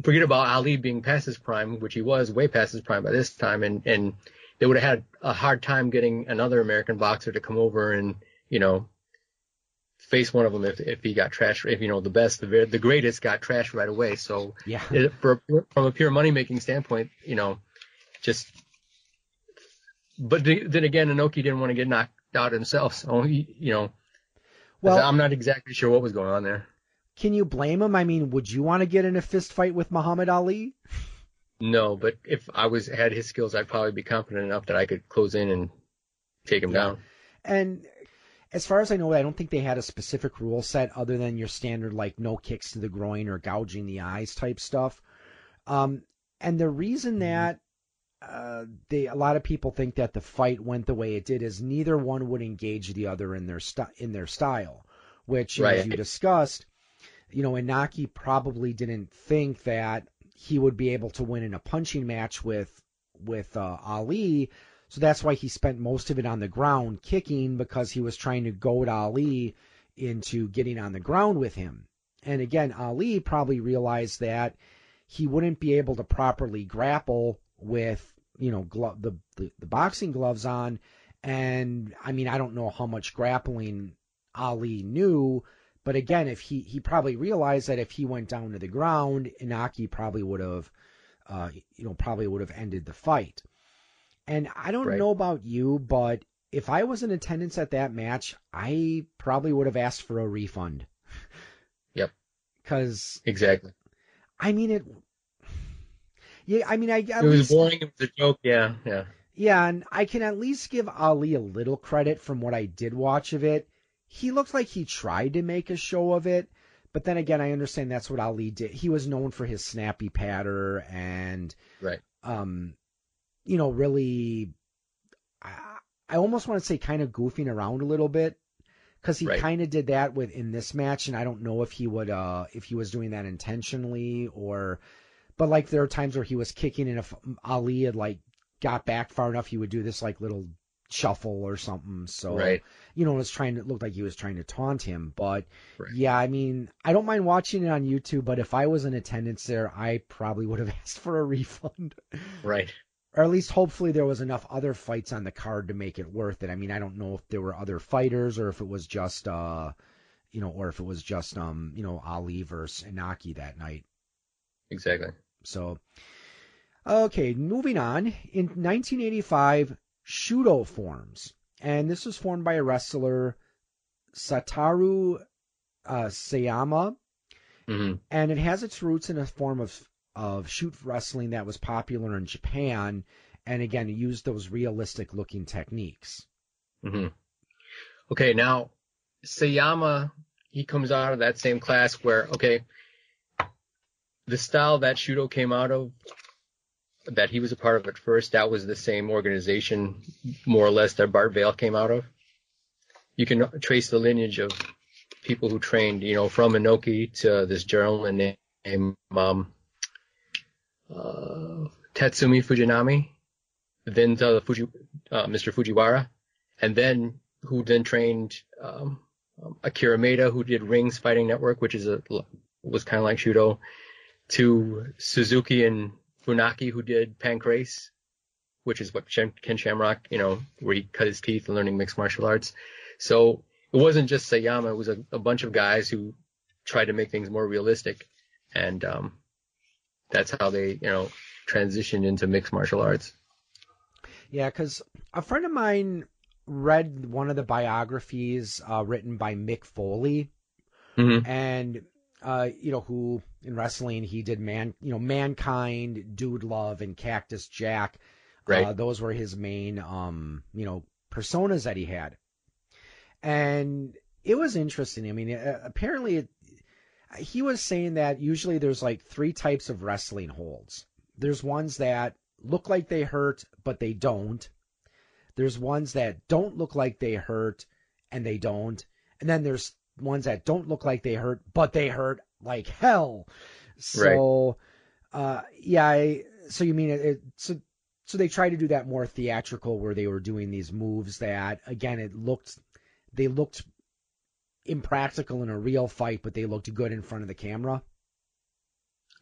Forget about Ali being past his prime, which he was way past his prime by this time, and and they would have had a hard time getting another American boxer to come over and you know face one of them if if he got trashed. If you know the best, the the greatest got trashed right away. So Yeah. it, for, from a pure money making standpoint, you know, just. But then again, Inoki didn't want to get knocked out himself, so he, you know, Well, I'm not exactly sure what was going on there. can you blame him? I mean, would you want to get in a fist fight with Muhammad Ali? No, but if I was had his skills, I'd probably be confident enough that I could close in and take him Yeah. down. And as far as I know, I don't think they had a specific rule set other than your standard like no kicks to the groin or gouging the eyes type stuff. Um, and the reason Mhm. that uh, they a lot of people think that the fight went the way it did is neither one would engage the other in their st- in their style, which as you discussed, you know, Inoki probably didn't think that he would be able to win in a punching match with with uh, Ali. So that's why he spent most of it on the ground kicking because he was trying to goad Ali into getting on the ground with him. And again, Ali probably realized that he wouldn't be able to properly grapple with, you know, glo- the, the the boxing gloves on. And I mean, I don't know how much grappling Ali knew, but again, if he he probably realized that if he went down to the ground, Inoki probably would have, uh, you know, probably would have ended the fight. And I don't Right. know about you, but if I was in attendance at that match, I probably would have asked for a refund. Yep. Because Exactly. I mean it. Yeah, I mean I. It was least, boring. It was a joke. Yeah, yeah. Yeah, and I can at least give Ali a little credit from what I did watch of it. He looked like he tried to make a show of it, but then again, I understand that's what Ali did. He was known for his snappy patter and, Right. um, you know, really, I, I almost want to say kind of goofing around a little bit because he Right. kind of did that with in this match, and I don't know if he would, uh, if he was doing that intentionally or, but like there are times where he was kicking and if Ali had like got back far enough, he would do this like little shuffle or something. So Right. you know, it was trying to it looked like he was trying to taunt him. But Right. yeah, I mean, I don't mind watching it on YouTube, but if I was in attendance there, I probably would have asked for a refund. Right. Or at least hopefully there was enough other fights on the card to make it worth it. I mean, I don't know if there were other fighters or if it was just uh you know, or if it was just um, you know, Ali versus Inoki that night. Exactly. So, okay, moving on. In 1985, Shooto forms, and this was formed by a wrestler, Satoru uh, Sayama, hmm and it has its roots in a form of of shoot wrestling that was popular in Japan, and again, it used those realistic looking techniques. hmm Okay, now Sayama, he comes out of that same class where, okay, the style that Shooto came out of, that he was a part of at first, that was the same organization, more or less, that Bart Vale came out of. You can trace the lineage of people who trained, you know, from Inoki to this gentleman named um, uh, Fujinami, then to Fuji, uh, Mr. Fujiwara, and then who then trained um, um, Akira Maeda, who did Rings Fighting Network, which is a was kind of like Shooto, to Suzuki and Funaki, who did Pancrase, which is what Ken Shamrock, you know, where he cut his teeth learning mixed martial arts. So it wasn't just Sayama; it was a, a bunch of guys who tried to make things more realistic, and um, that's how they, you know, transitioned into mixed martial arts. Yeah, because a friend of mine read one of the biographies uh, written by Mick Foley, Mm-hmm. and uh, you know who in wrestling he did man, you know, Mankind, Dude Love, and Cactus Jack. Right. Uh, those were his main, um, you know, personas that he had, and it was interesting. I mean, uh, apparently, it, he was saying that usually there's like three types of wrestling holds. There's ones that look like they hurt, but they don't. There's ones that don't look like they hurt, and they don't. And then there's ones that don't look like they hurt, but they hurt like hell. So, right. uh, yeah. I, so you mean it, it? So, so they tried to do that more theatrical, where they were doing these moves that, again, it looked, they looked impractical in a real fight, but they looked good in front of the camera.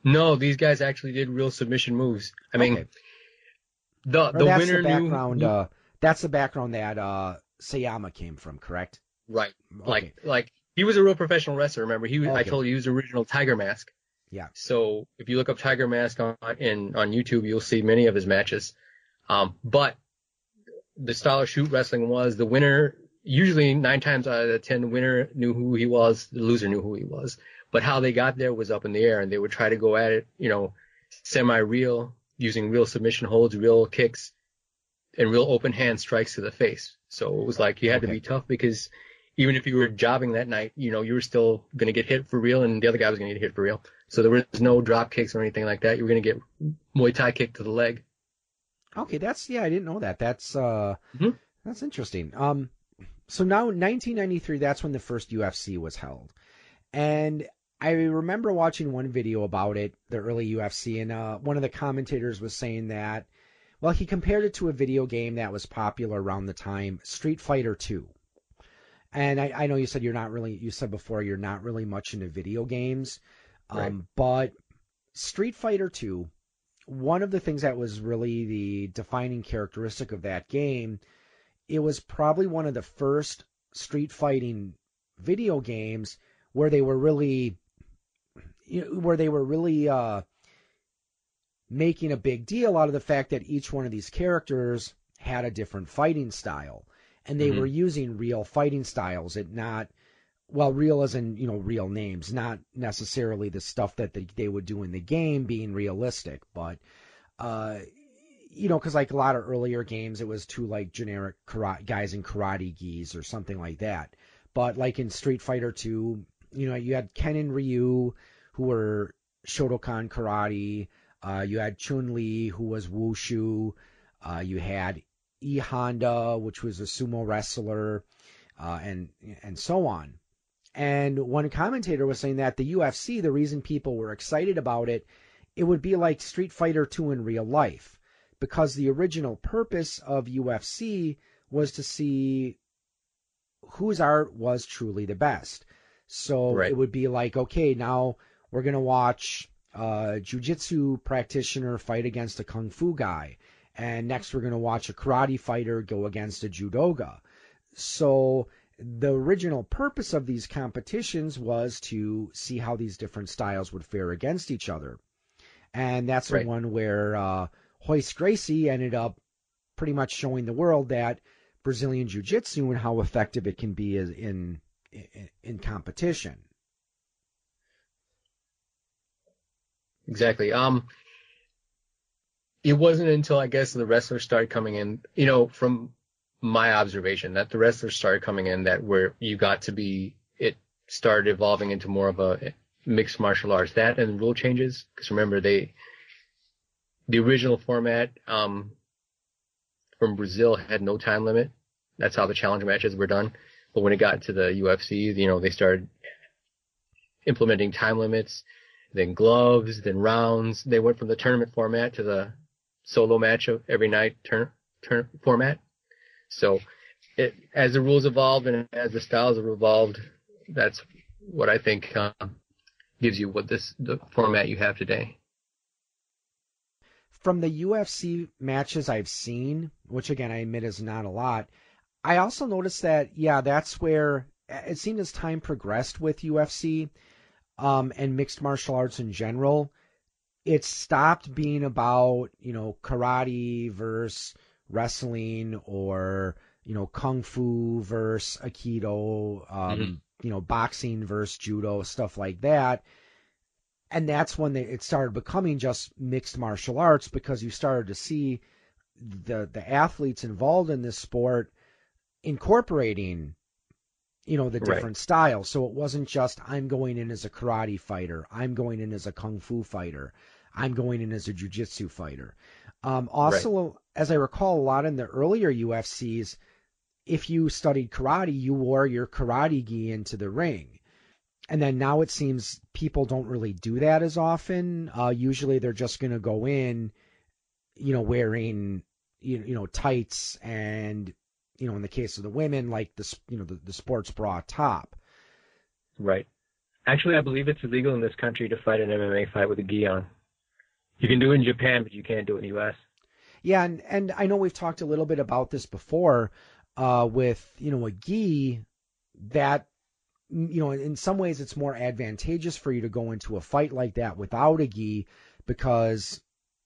No, these guys actually did real submission moves. I mean, okay. the the that's winner the background. knew. Uh, that's the background that uh, Sayama came from, correct? Right. Okay. Like like he was a real professional wrestler. Remember, he was, okay. I told you he was original Tiger Mask. Yeah. So if you look up Tiger Mask on in on YouTube, you'll see many of his matches. Um, but the style of shoot wrestling was the winner. Usually nine times out of ten, the winner knew who he was, the loser knew who he was. But how they got there was up in the air, and they would try to go at it, you know, semi-real, using real submission holds, real kicks, and real open hand strikes to the face. So it was like you had okay. to be tough because even if you were jobbing that night, you know, you were still going to get hit for real, and the other guy was going to get hit for real. So there was no drop kicks or anything like that. You were going to get Muay Thai kick to the leg. Okay, that's yeah, I didn't know that. That's uh, mm-hmm. that's interesting. Um, so now 1993, that's when the first UFC was held, and I remember watching one video about it, the early UFC, and uh, one of the commentators was saying that, well, he compared it to a video game that was popular around the time, Street Fighter 2. And I, I know you said you're not really, you said before you're not really much into video games, right. um, but Street Fighter 2, one of the things that was really the defining characteristic of that game, it was probably one of the first street fighting video games where they were really you know, where they were really uh, making a big deal out of the fact that each one of these characters had a different fighting style, and they mm-hmm. were using real fighting styles, and not well, real as in you know real names, not necessarily the stuff that they, they would do in the game being realistic, but uh, you know, because like a lot of earlier games, it was too like generic karate, guys in karate gis or something like that. But like in Street Fighter 2, you know, you had Ken and Ryu who were Shotokan karate. Uh, you had Chun Li, who was wushu. Uh, you had E Honda, which was a sumo wrestler, uh, and and so on. And one commentator was saying that the UFC, the reason people were excited about it, it would be like Street Fighter 2 in real life, because the original purpose of UFC was to see whose art was truly the best. So right. it would be like, okay, now we're going to watch a jiu-jitsu practitioner fight against a kung fu guy. And next we're going to watch a karate fighter go against a judoka. So the original purpose of these competitions was to see how these different styles would fare against each other. And that's right. the one where uh, Royce Gracie ended up pretty much showing the world that Brazilian Jiu-Jitsu and how effective it can be in in, in competition. Exactly. Um, it wasn't until I guess the wrestlers started coming in, you know, from my observation that the wrestlers started coming in that where you got to be, it started evolving into more of a mixed martial arts. That and rule changes, because remember they, the original format, um, from Brazil had no time limit. That's how the challenge matches were done. But when it got to the UFC, you know, they started implementing time limits then gloves, then rounds. They went from the tournament format to the solo match every night turn, turn format. So it, as the rules evolved and as the styles have evolved, that's what I think uh, gives you what this the format you have today. From the UFC matches I've seen, which again I admit is not a lot, I also noticed that yeah, that's where it seemed as time progressed with UFC um, and mixed martial arts in general, it stopped being about you know karate versus wrestling or you know kung fu versus aikido, um, mm-hmm. you know boxing versus judo, stuff like that. And that's when they, it started becoming just mixed martial arts because you started to see the the athletes involved in this sport incorporating you know, the different right. styles. So it wasn't just I'm going in as a karate fighter, I'm going in as a kung fu fighter, I'm going in as a jujitsu fighter. Um, also, right. as I recall, a lot in the earlier UFCs, if you studied karate, you wore your karate gi into the ring. And then now it seems people don't really do that as often. Uh, usually they're just going to go in, you know, wearing, you, you know, tights and, you know, in the case of the women, like the, you know, the, the sports bra top. Right. Actually, I believe it's illegal in this country to fight an MMA fight with a gi on. You can do it in Japan, but you can't do it in the U.S. Yeah, and and I know we've talked a little bit about this before uh, with you know a gi that you know in some ways it's more advantageous for you to go into a fight like that without a gi because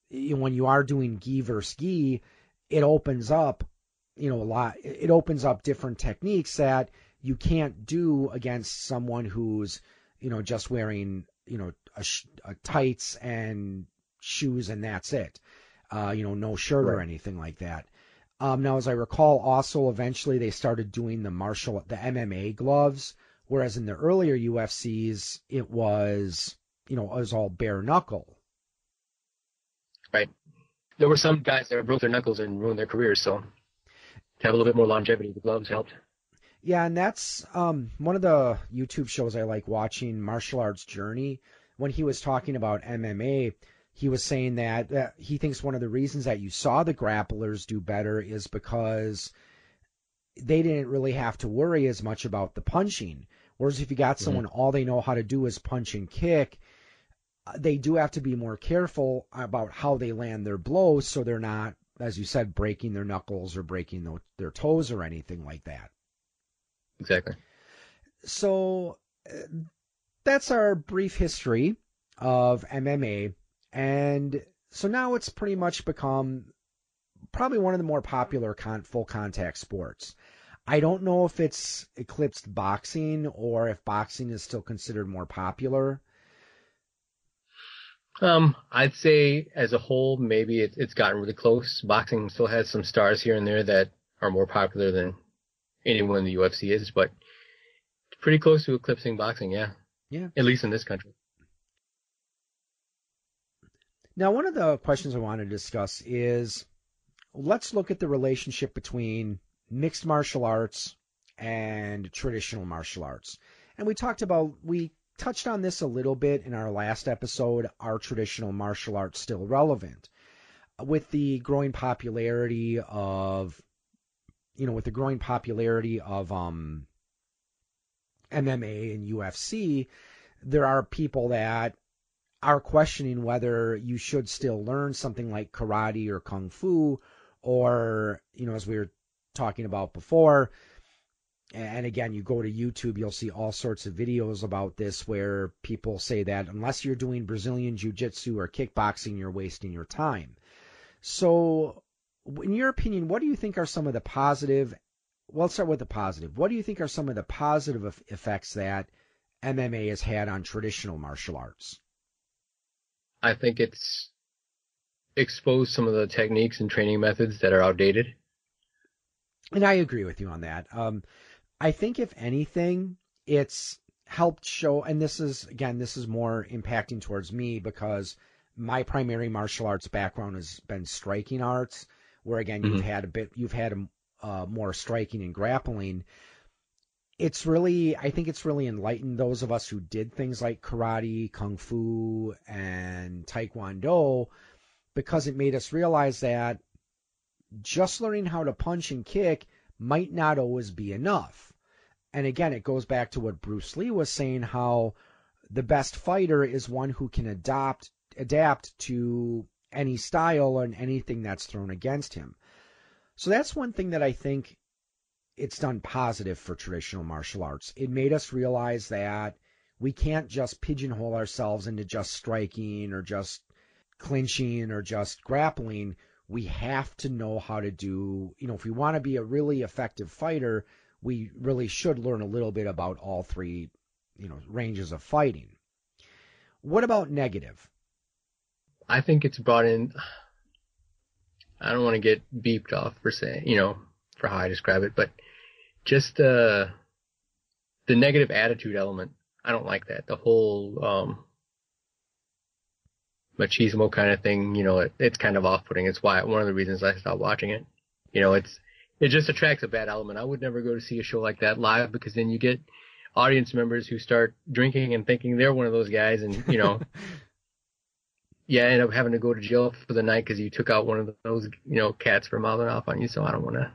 you know, when you are doing gi versus gi, it opens up you know a lot. It opens up different techniques that you can't do against someone who's you know just wearing you know a, a tights and shoes and that's it. Uh, you know, no shirt right. or anything like that. Um, now, as I recall, also eventually they started doing the martial, the MMA gloves, whereas in the earlier UFCs it was, you know, it was all bare knuckle. Right. There were some guys that broke their knuckles and ruined their careers, so to have a little bit more longevity, the gloves helped. Yeah, and that's um, one of the YouTube shows I like watching, Martial Arts Journey. When he was talking about MMA, he was saying that, that he thinks one of the reasons that you saw the grapplers do better is because they didn't really have to worry as much about the punching. Whereas if you got someone mm-hmm. all they know how to do is punch and kick, uh, they do have to be more careful about how they land their blows so they're not, as you said, breaking their knuckles or breaking the, their toes or anything like that. Exactly. So uh, that's our brief history of MMA. And so now it's pretty much become probably one of the more popular con- full contact sports. I don't know if it's eclipsed boxing or if boxing is still considered more popular. Um, I'd say as a whole, maybe it, it's gotten really close. Boxing still has some stars here and there that are more popular than anyone in the UFC is, but pretty close to eclipsing boxing, yeah. Yeah. At least in this country. Now, one of the questions I want to discuss is let's look at the relationship between mixed martial arts and traditional martial arts. And we talked about, we touched on this a little bit in our last episode Are traditional martial arts still relevant? With the growing popularity of, you know, with the growing popularity of um, MMA and UFC, there are people that are questioning whether you should still learn something like karate or kung fu, or, you know, as we were talking about before, and again, you go to YouTube, you'll see all sorts of videos about this where people say that unless you're doing Brazilian Jiu Jitsu or kickboxing, you're wasting your time. So, in your opinion, what do you think are some of the positive? Well, let's start with the positive. What do you think are some of the positive effects that MMA has had on traditional martial arts? I think it's exposed some of the techniques and training methods that are outdated. And I agree with you on that. Um, I think if anything, it's helped show, and this is again, this is more impacting towards me because my primary martial arts background has been striking arts, where again mm-hmm. you've had a bit, you've had a, uh, more striking and grappling it's really I think it's really enlightened those of us who did things like karate, kung fu, and taekwondo because it made us realize that just learning how to punch and kick might not always be enough. And again, it goes back to what Bruce Lee was saying how the best fighter is one who can adapt adapt to any style and anything that's thrown against him. So that's one thing that I think it's done positive for traditional martial arts. It made us realize that we can't just pigeonhole ourselves into just striking or just clinching or just grappling. We have to know how to do, you know, if we want to be a really effective fighter, we really should learn a little bit about all three, you know, ranges of fighting. What about negative? I think it's brought in. I don't want to get beeped off for saying, you know, for how I describe it, but just uh, the negative attitude element. I don't like that. The whole um, machismo kind of thing. You know, it, it's kind of off-putting. It's why one of the reasons I stopped watching it. You know, it's it just attracts a bad element. I would never go to see a show like that live because then you get audience members who start drinking and thinking they're one of those guys, and you know, yeah, end up having to go to jail for the night because you took out one of those, you know, cats for mouthing off on you. So I don't want to.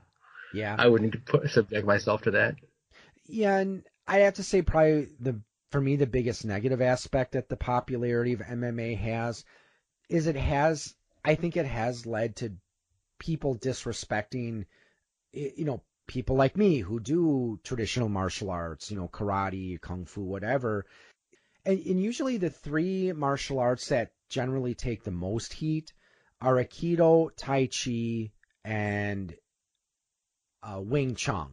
Yeah. I wouldn't put subject myself to that. Yeah, and I have to say probably the for me the biggest negative aspect that the popularity of MMA has is it has I think it has led to people disrespecting you know people like me who do traditional martial arts, you know, karate, kung fu, whatever. And, and usually the three martial arts that generally take the most heat are Aikido, Tai Chi, and uh, Wing Chun.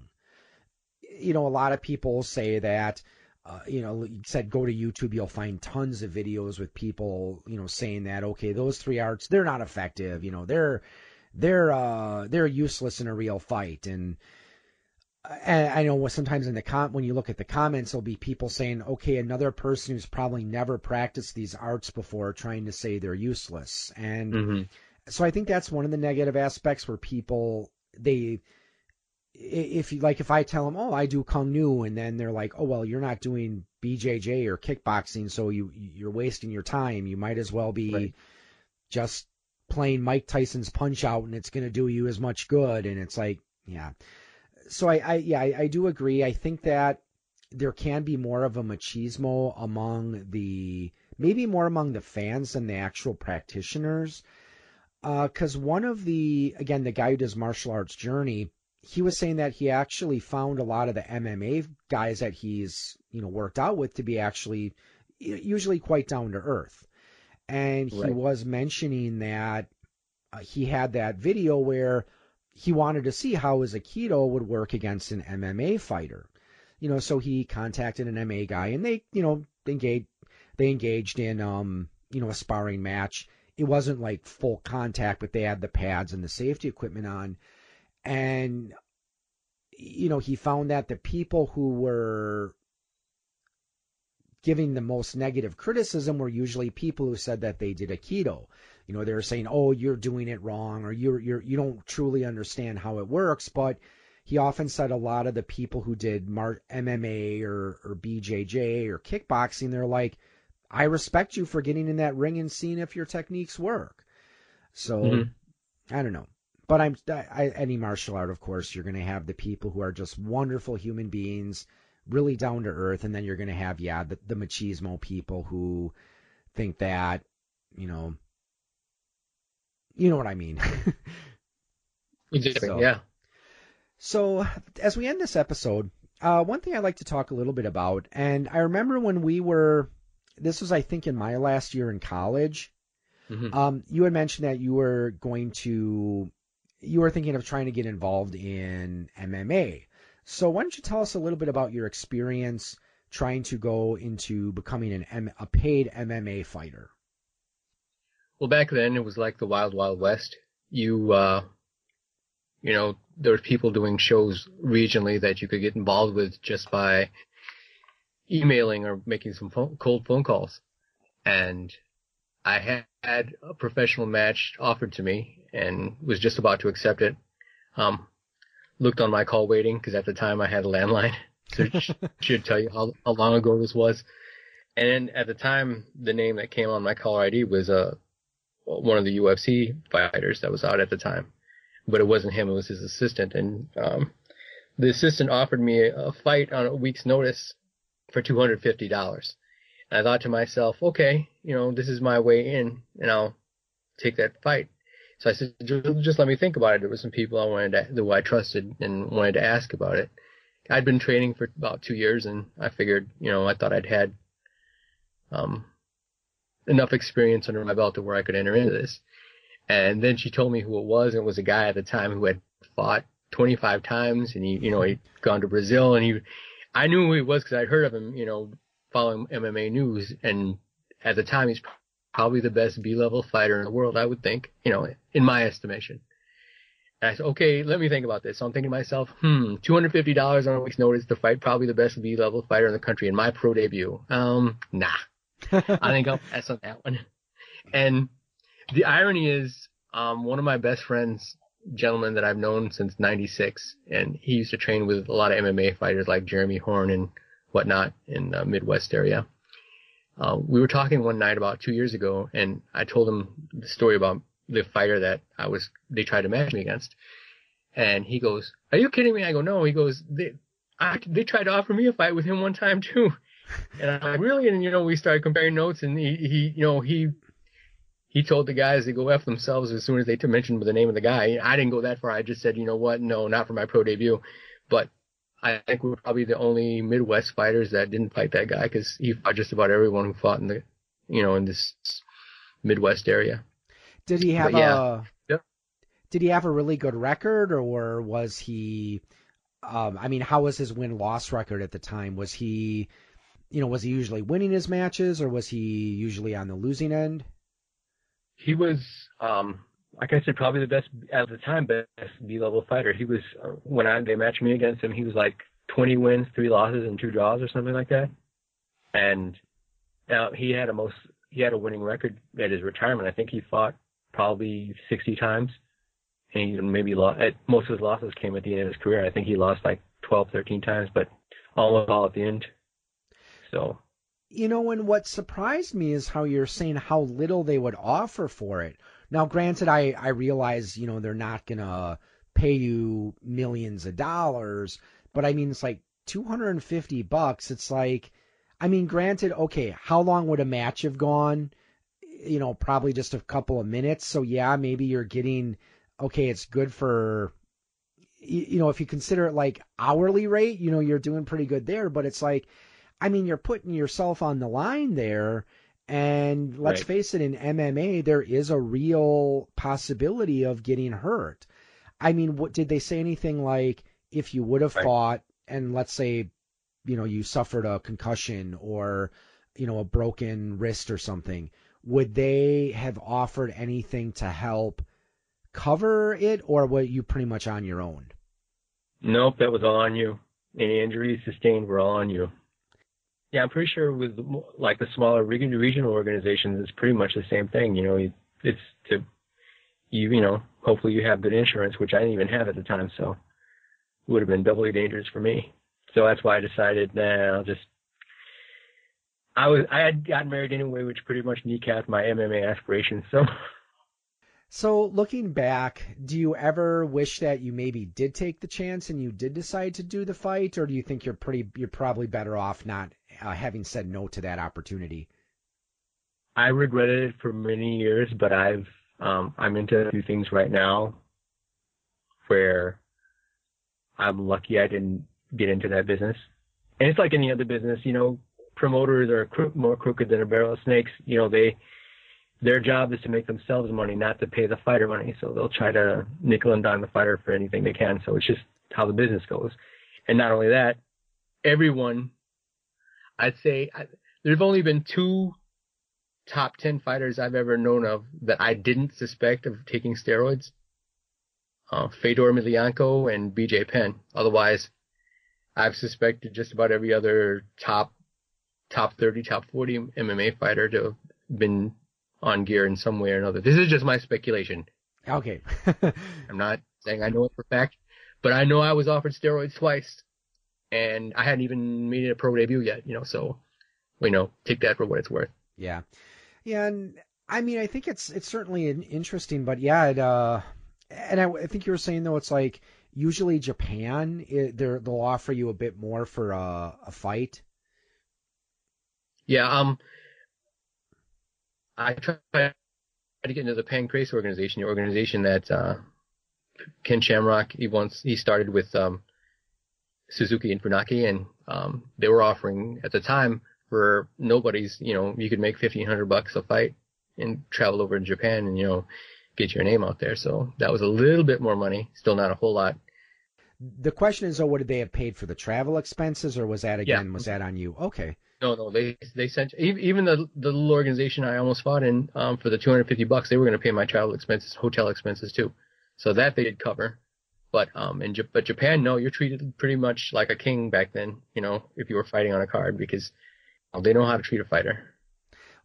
You know, a lot of people say that, uh, you know, you said go to YouTube, you'll find tons of videos with people, you know, saying that, okay, those three arts, they're not effective. You know, they're, they're, uh, they're useless in a real fight. And, and I know sometimes in the com when you look at the comments, there'll be people saying, okay, another person who's probably never practiced these arts before trying to say they're useless. And mm-hmm. so I think that's one of the negative aspects where people, they, if you like, if I tell them, oh, I do Kung Fu, and then they're like, oh, well, you're not doing BJJ or kickboxing, so you, you're wasting your time. You might as well be right. just playing Mike Tyson's punch out and it's going to do you as much good. And it's like, yeah so I, I yeah, I, I, do agree. I think that there can be more of a machismo among the maybe more among the fans than the actual practitioners. Because uh, one of the again the guy who does martial arts journey, he was saying that he actually found a lot of the MMA guys that he's you know worked out with to be actually usually quite down to earth. And he right. was mentioning that uh, he had that video where he wanted to see how his Aikido would work against an MMA fighter. You know, so he contacted an MMA guy and they, you know, engaged they engaged in um, you know, a sparring match. It wasn't like full contact, but they had the pads and the safety equipment on. And you know, he found that the people who were giving the most negative criticism were usually people who said that they did Aikido. You know, they're saying, "Oh, you're doing it wrong," or "You're you're you don't truly understand how it works." But he often said a lot of the people who did MMA or or BJJ or kickboxing, they're like, "I respect you for getting in that ring and seeing if your techniques work." So mm-hmm. I don't know. But I'm I, any martial art, of course, you're going to have the people who are just wonderful human beings really down to earth, and then you're going to have yeah the, the machismo people who think that you know you know what I mean. exactly. So, yeah. So as we end this episode, uh, one thing I'd like to talk a little bit about, and I remember when we were, this was I think in my last year in college. Mm-hmm. Um, you had mentioned that you were going to, you were thinking of trying to get involved in MMA. So why don't you tell us a little bit about your experience trying to go into becoming an M- a paid MMA fighter? Well, back then it was like the wild, wild west. You, uh, you know, there were people doing shows regionally that you could get involved with just by emailing or making some phone, cold phone calls. And I had a professional match offered to me and was just about to accept it. Um, looked on my call waiting because at the time I had a landline. So should tell you how, how long ago this was. And at the time, the name that came on my caller ID was uh, one of the UFC fighters that was out at the time, but it wasn't him; it was his assistant. And um, the assistant offered me a fight on a week's notice for two hundred fifty dollars. And I thought to myself, okay, you know, this is my way in, and I'll take that fight. So I said, just let me think about it. There were some people I wanted to, who I trusted and wanted to ask about it. I'd been training for about two years and I figured, you know, I thought I'd had, um, enough experience under my belt to where I could enter into this. And then she told me who it was and it was a guy at the time who had fought 25 times and he, you know, he'd gone to Brazil and he, I knew who he was because I'd heard of him, you know, following MMA news and at the time he's probably the best B-level fighter in the world, I would think, you know, in my estimation. And I said, okay, let me think about this. So I'm thinking to myself, hmm, $250 on a week's notice to fight probably the best B-level fighter in the country in my pro debut. Um, nah. I think I'll pass on that one. And the irony is, um, one of my best friends gentleman that I've known since '96, and he used to train with a lot of MMA fighters like Jeremy Horn and whatnot in the Midwest area. Uh, we were talking one night about two years ago, and I told him the story about the fighter that I was they tried to match me against, and he goes, "Are you kidding me?" I go, "No." He goes, "They, I, they tried to offer me a fight with him one time too," and I'm like, "Really?" And you know, we started comparing notes, and he, he you know, he he told the guys to go f themselves as soon as they mentioned the name of the guy. I didn't go that far. I just said, you know what? No, not for my pro debut. But I think we're probably the only Midwest fighters that didn't fight that guy because he fought just about everyone who fought in the, you know, in this Midwest area. Did he have yeah. a? Did he have a really good record, or was he? Um, I mean, how was his win loss record at the time? Was he, you know, was he usually winning his matches, or was he usually on the losing end? He was, um, like I said, probably the best at the time, best B level fighter. He was uh, when I they matched me against him, he was like 20 wins, three losses, and two draws, or something like that. And now he had a most he had a winning record at his retirement. I think he fought probably 60 times, and maybe lost. Most of his losses came at the end of his career. I think he lost like 12, 13 times, but almost all at the end. So you know, and what surprised me is how you're saying how little they would offer for it. Now, granted, I, I realize, you know, they're not going to pay you millions of dollars, but I mean, it's like 250 bucks. It's like, I mean, granted, okay, how long would a match have gone? You know, probably just a couple of minutes. So, yeah, maybe you're getting, okay, it's good for, you know, if you consider it like hourly rate, you know, you're doing pretty good there, but it's like, I mean, you're putting yourself on the line there. And let's right. face it, in MMA, there is a real possibility of getting hurt. I mean, what did they say anything like if you would have right. fought and let's say, you know, you suffered a concussion or, you know, a broken wrist or something, would they have offered anything to help cover it or were you pretty much on your own? Nope, that was all on you. Any injuries sustained were all on you. Yeah, I'm pretty sure with like the smaller regional organizations, it's pretty much the same thing. You know, it's to you, you know, hopefully you have good insurance, which I didn't even have at the time, so it would have been doubly dangerous for me. So that's why I decided, nah, I'll just. I was I had gotten married anyway, which pretty much kneecapped my MMA aspirations. So. So looking back, do you ever wish that you maybe did take the chance and you did decide to do the fight, or do you think you're pretty you're probably better off not uh, having said no to that opportunity? I regretted it for many years, but I've um, I'm into a few things right now where I'm lucky I didn't get into that business. And it's like any other business, you know, promoters are more crooked than a barrel of snakes. You know, they their job is to make themselves money, not to pay the fighter money. So they'll try to nickel and dime the fighter for anything they can. So it's just how the business goes. And not only that, everyone, I'd say I, there've only been two top 10 fighters I've ever known of that I didn't suspect of taking steroids. Uh, Fedor Emelianenko and BJ Penn. Otherwise, I've suspected just about every other top, top 30, top 40 MMA fighter to have been on gear in some way or another. This is just my speculation. Okay. I'm not saying I know it for fact, but I know I was offered steroids twice, and I hadn't even made it a pro debut yet. You know, so you know, take that for what it's worth. Yeah, yeah, and I mean, I think it's it's certainly interesting, but yeah, it, uh, and I, I think you were saying though, it's like usually Japan, it, they'll offer you a bit more for a, a fight. Yeah, um, I tried to get into the Pancrase organization, the organization that uh, Ken Shamrock he once he started with um, Suzuki and Funaki, and um, they were offering at the time for nobody's, you know, you could make fifteen hundred bucks a fight and travel over to Japan and you know get your name out there. So that was a little bit more money, still not a whole lot. The question is, though, what did they have paid for the travel expenses, or was that again yeah. was that on you? Okay. No, no, they they sent even the the little organization I almost fought in um, for the 250 bucks. They were going to pay my travel expenses, hotel expenses too, so that they did cover. But um, in but Japan, no, you're treated pretty much like a king back then. You know, if you were fighting on a card because well, they know how to treat a fighter.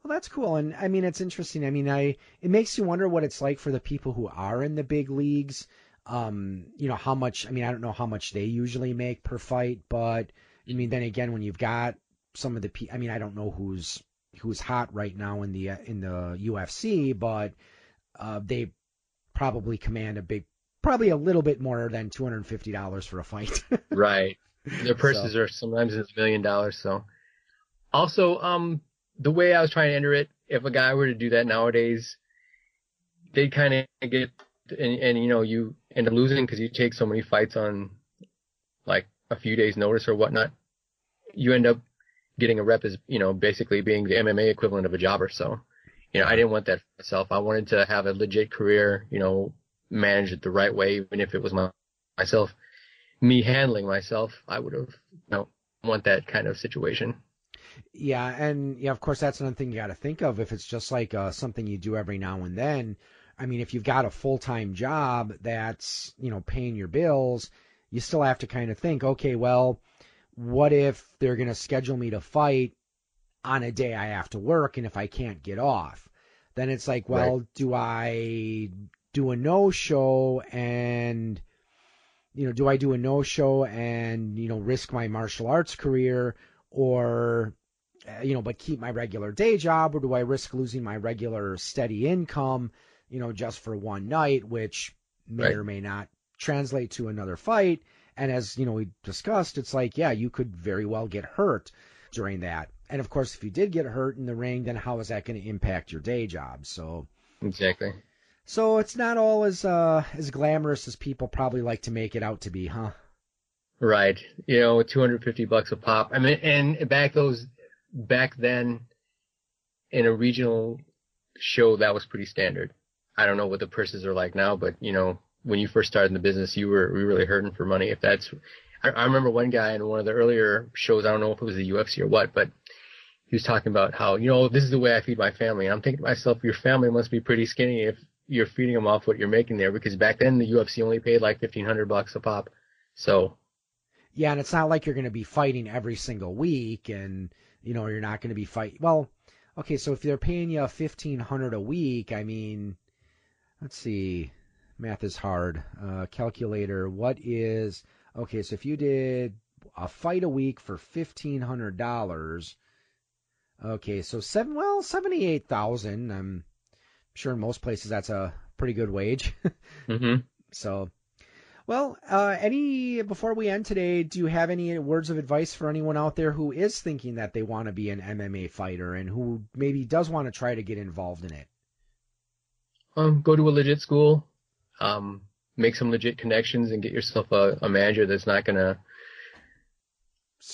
Well, that's cool, and I mean it's interesting. I mean, I it makes you wonder what it's like for the people who are in the big leagues. Um, you know, how much, I mean, I don't know how much they usually make per fight, but I mean, then again, when you've got some of the, I mean, I don't know who's, who's hot right now in the, in the UFC, but, uh, they probably command a big, probably a little bit more than $250 for a fight. right. Their purses so. are sometimes a million dollars. So also, um, the way I was trying to enter it, if a guy were to do that nowadays, they kind of get, and, and you know, you end up losing because you take so many fights on like a few days notice or whatnot. You end up getting a rep as, you know, basically being the MMA equivalent of a jobber. So, you know, I didn't want that for myself. I wanted to have a legit career, you know, manage it the right way, even if it was my, myself, me handling myself, I would have, you know, want that kind of situation. Yeah, and yeah, of course, that's another thing you got to think of. If it's just like uh, something you do every now and then, I mean, if you've got a full time job that's you know paying your bills, you still have to kind of think, okay, well, what if they're going to schedule me to fight on a day I have to work, and if I can't get off, then it's like, well, right. do I do a no show and you know, do I do a no show and you know risk my martial arts career, or uh, you know, but keep my regular day job, or do I risk losing my regular steady income, you know, just for one night, which may right. or may not translate to another fight? And as you know, we discussed, it's like, yeah, you could very well get hurt during that. And of course, if you did get hurt in the ring, then how is that going to impact your day job? So exactly. So it's not all as uh, as glamorous as people probably like to make it out to be, huh? Right. You know, 250 bucks a pop. I mean, and back those back then in a regional show that was pretty standard. I don't know what the purses are like now, but you know, when you first started in the business, you were really hurting for money. If that's, I, I remember one guy in one of the earlier shows. I don't know if it was the UFC or what, but he was talking about how you know this is the way I feed my family. And I'm thinking to myself, your family must be pretty skinny if you're feeding them off what you're making there, because back then the UFC only paid like 1500 bucks a pop. So. Yeah, and it's not like you're going to be fighting every single week, and you know you're not going to be fighting. Well, okay, so if they're paying you 1500 a week, I mean, let's see math is hard. Uh, calculator, what is okay? So if you did a fight a week for fifteen hundred dollars, okay, so seven well seventy eight thousand. I'm sure in most places that's a pretty good wage. mm-hmm. So, well, uh, any before we end today, do you have any words of advice for anyone out there who is thinking that they want to be an MMA fighter and who maybe does want to try to get involved in it? Um, go to a legit school um, make some legit connections and get yourself a, a manager that's not gonna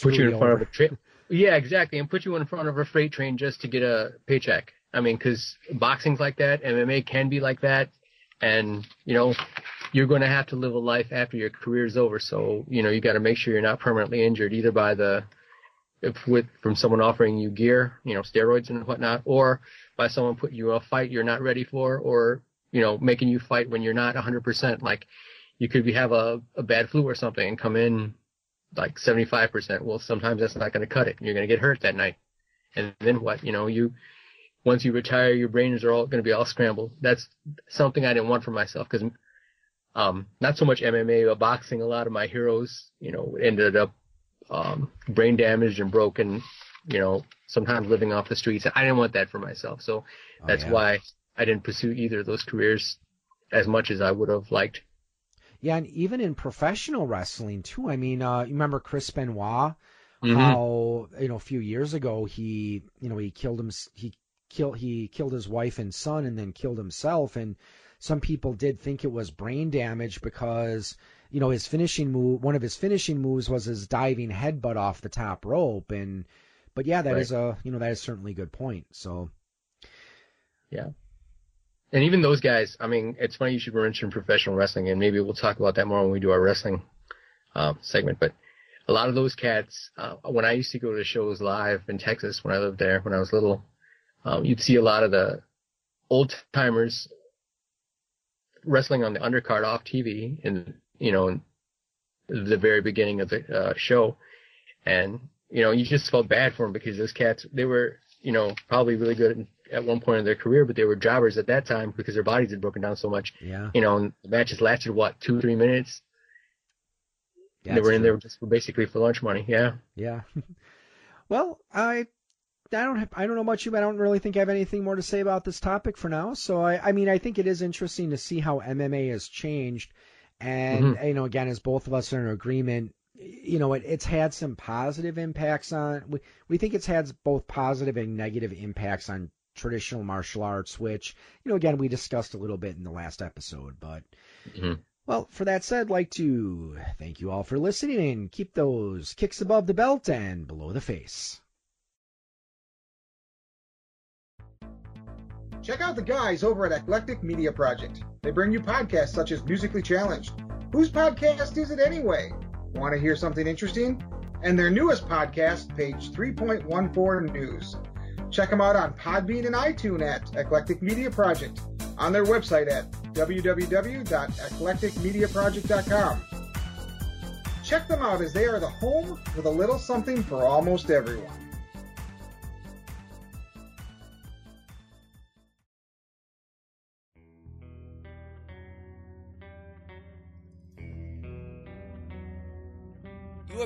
put you in front of a train. yeah, exactly, and put you in front of a freight train just to get a paycheck. I mean, because boxing's like that, MMA can be like that, and you know, you're going to have to live a life after your career's over. So you know, you got to make sure you're not permanently injured either by the if with from someone offering you gear, you know, steroids and whatnot, or by someone putting you in a fight you're not ready for, or you know, making you fight when you're not 100%. Like you could be, have a, a bad flu or something and come in like 75%. Well, sometimes that's not going to cut it. You're going to get hurt that night. And then what? You know, you, once you retire, your brains are all going to be all scrambled. That's something I didn't want for myself because, um, not so much MMA, but boxing, a lot of my heroes, you know, ended up, um, brain damaged and broken, you know, sometimes living off the streets. I didn't want that for myself. So oh, that's yeah. why I didn't pursue either of those careers as much as I would have liked. Yeah, and even in professional wrestling too. I mean, uh, you remember Chris Benoit? Mm-hmm. How you know a few years ago he you know he killed him he killed he killed his wife and son and then killed himself and some people did think it was brain damage because you know his finishing move one of his finishing moves was his diving headbutt off the top rope and but yeah that right. is a you know that is certainly a good point so yeah and even those guys, I mean, it's funny you should mention professional wrestling, and maybe we'll talk about that more when we do our wrestling um, segment. But a lot of those cats, uh, when I used to go to shows live in Texas when I lived there when I was little, um, you'd see a lot of the old timers wrestling on the undercard off TV, and you know, in the very beginning of the uh, show, and you know, you just felt bad for them because those cats, they were, you know, probably really good at one point in their career, but they were jobbers at that time because their bodies had broken down so much. Yeah. You know, and the matches lasted what two, three minutes. Yeah, they were in true. there just for basically for lunch money. Yeah. Yeah. well, I I don't have, I don't know about you, but I don't really think I have anything more to say about this topic for now. So I I mean I think it is interesting to see how MMA has changed, and mm-hmm. you know again as both of us are in agreement, you know it, it's had some positive impacts on we we think it's had both positive and negative impacts on traditional martial arts, which you know again we discussed a little bit in the last episode, but. Mhm. Well, for that said, I'd like to thank you all for listening and keep those kicks above the belt and below the face. Check out the guys over at Eclectic Media Project. They bring you podcasts such as Musically Challenged. Whose podcast is it anyway? Want to hear something interesting? And their newest podcast, Page 3.14 News. Check them out on Podbean and iTunes at Eclectic Media Project, on their website at www.eclecticmediaproject.com. Check them out as they are the home with a little something for almost everyone.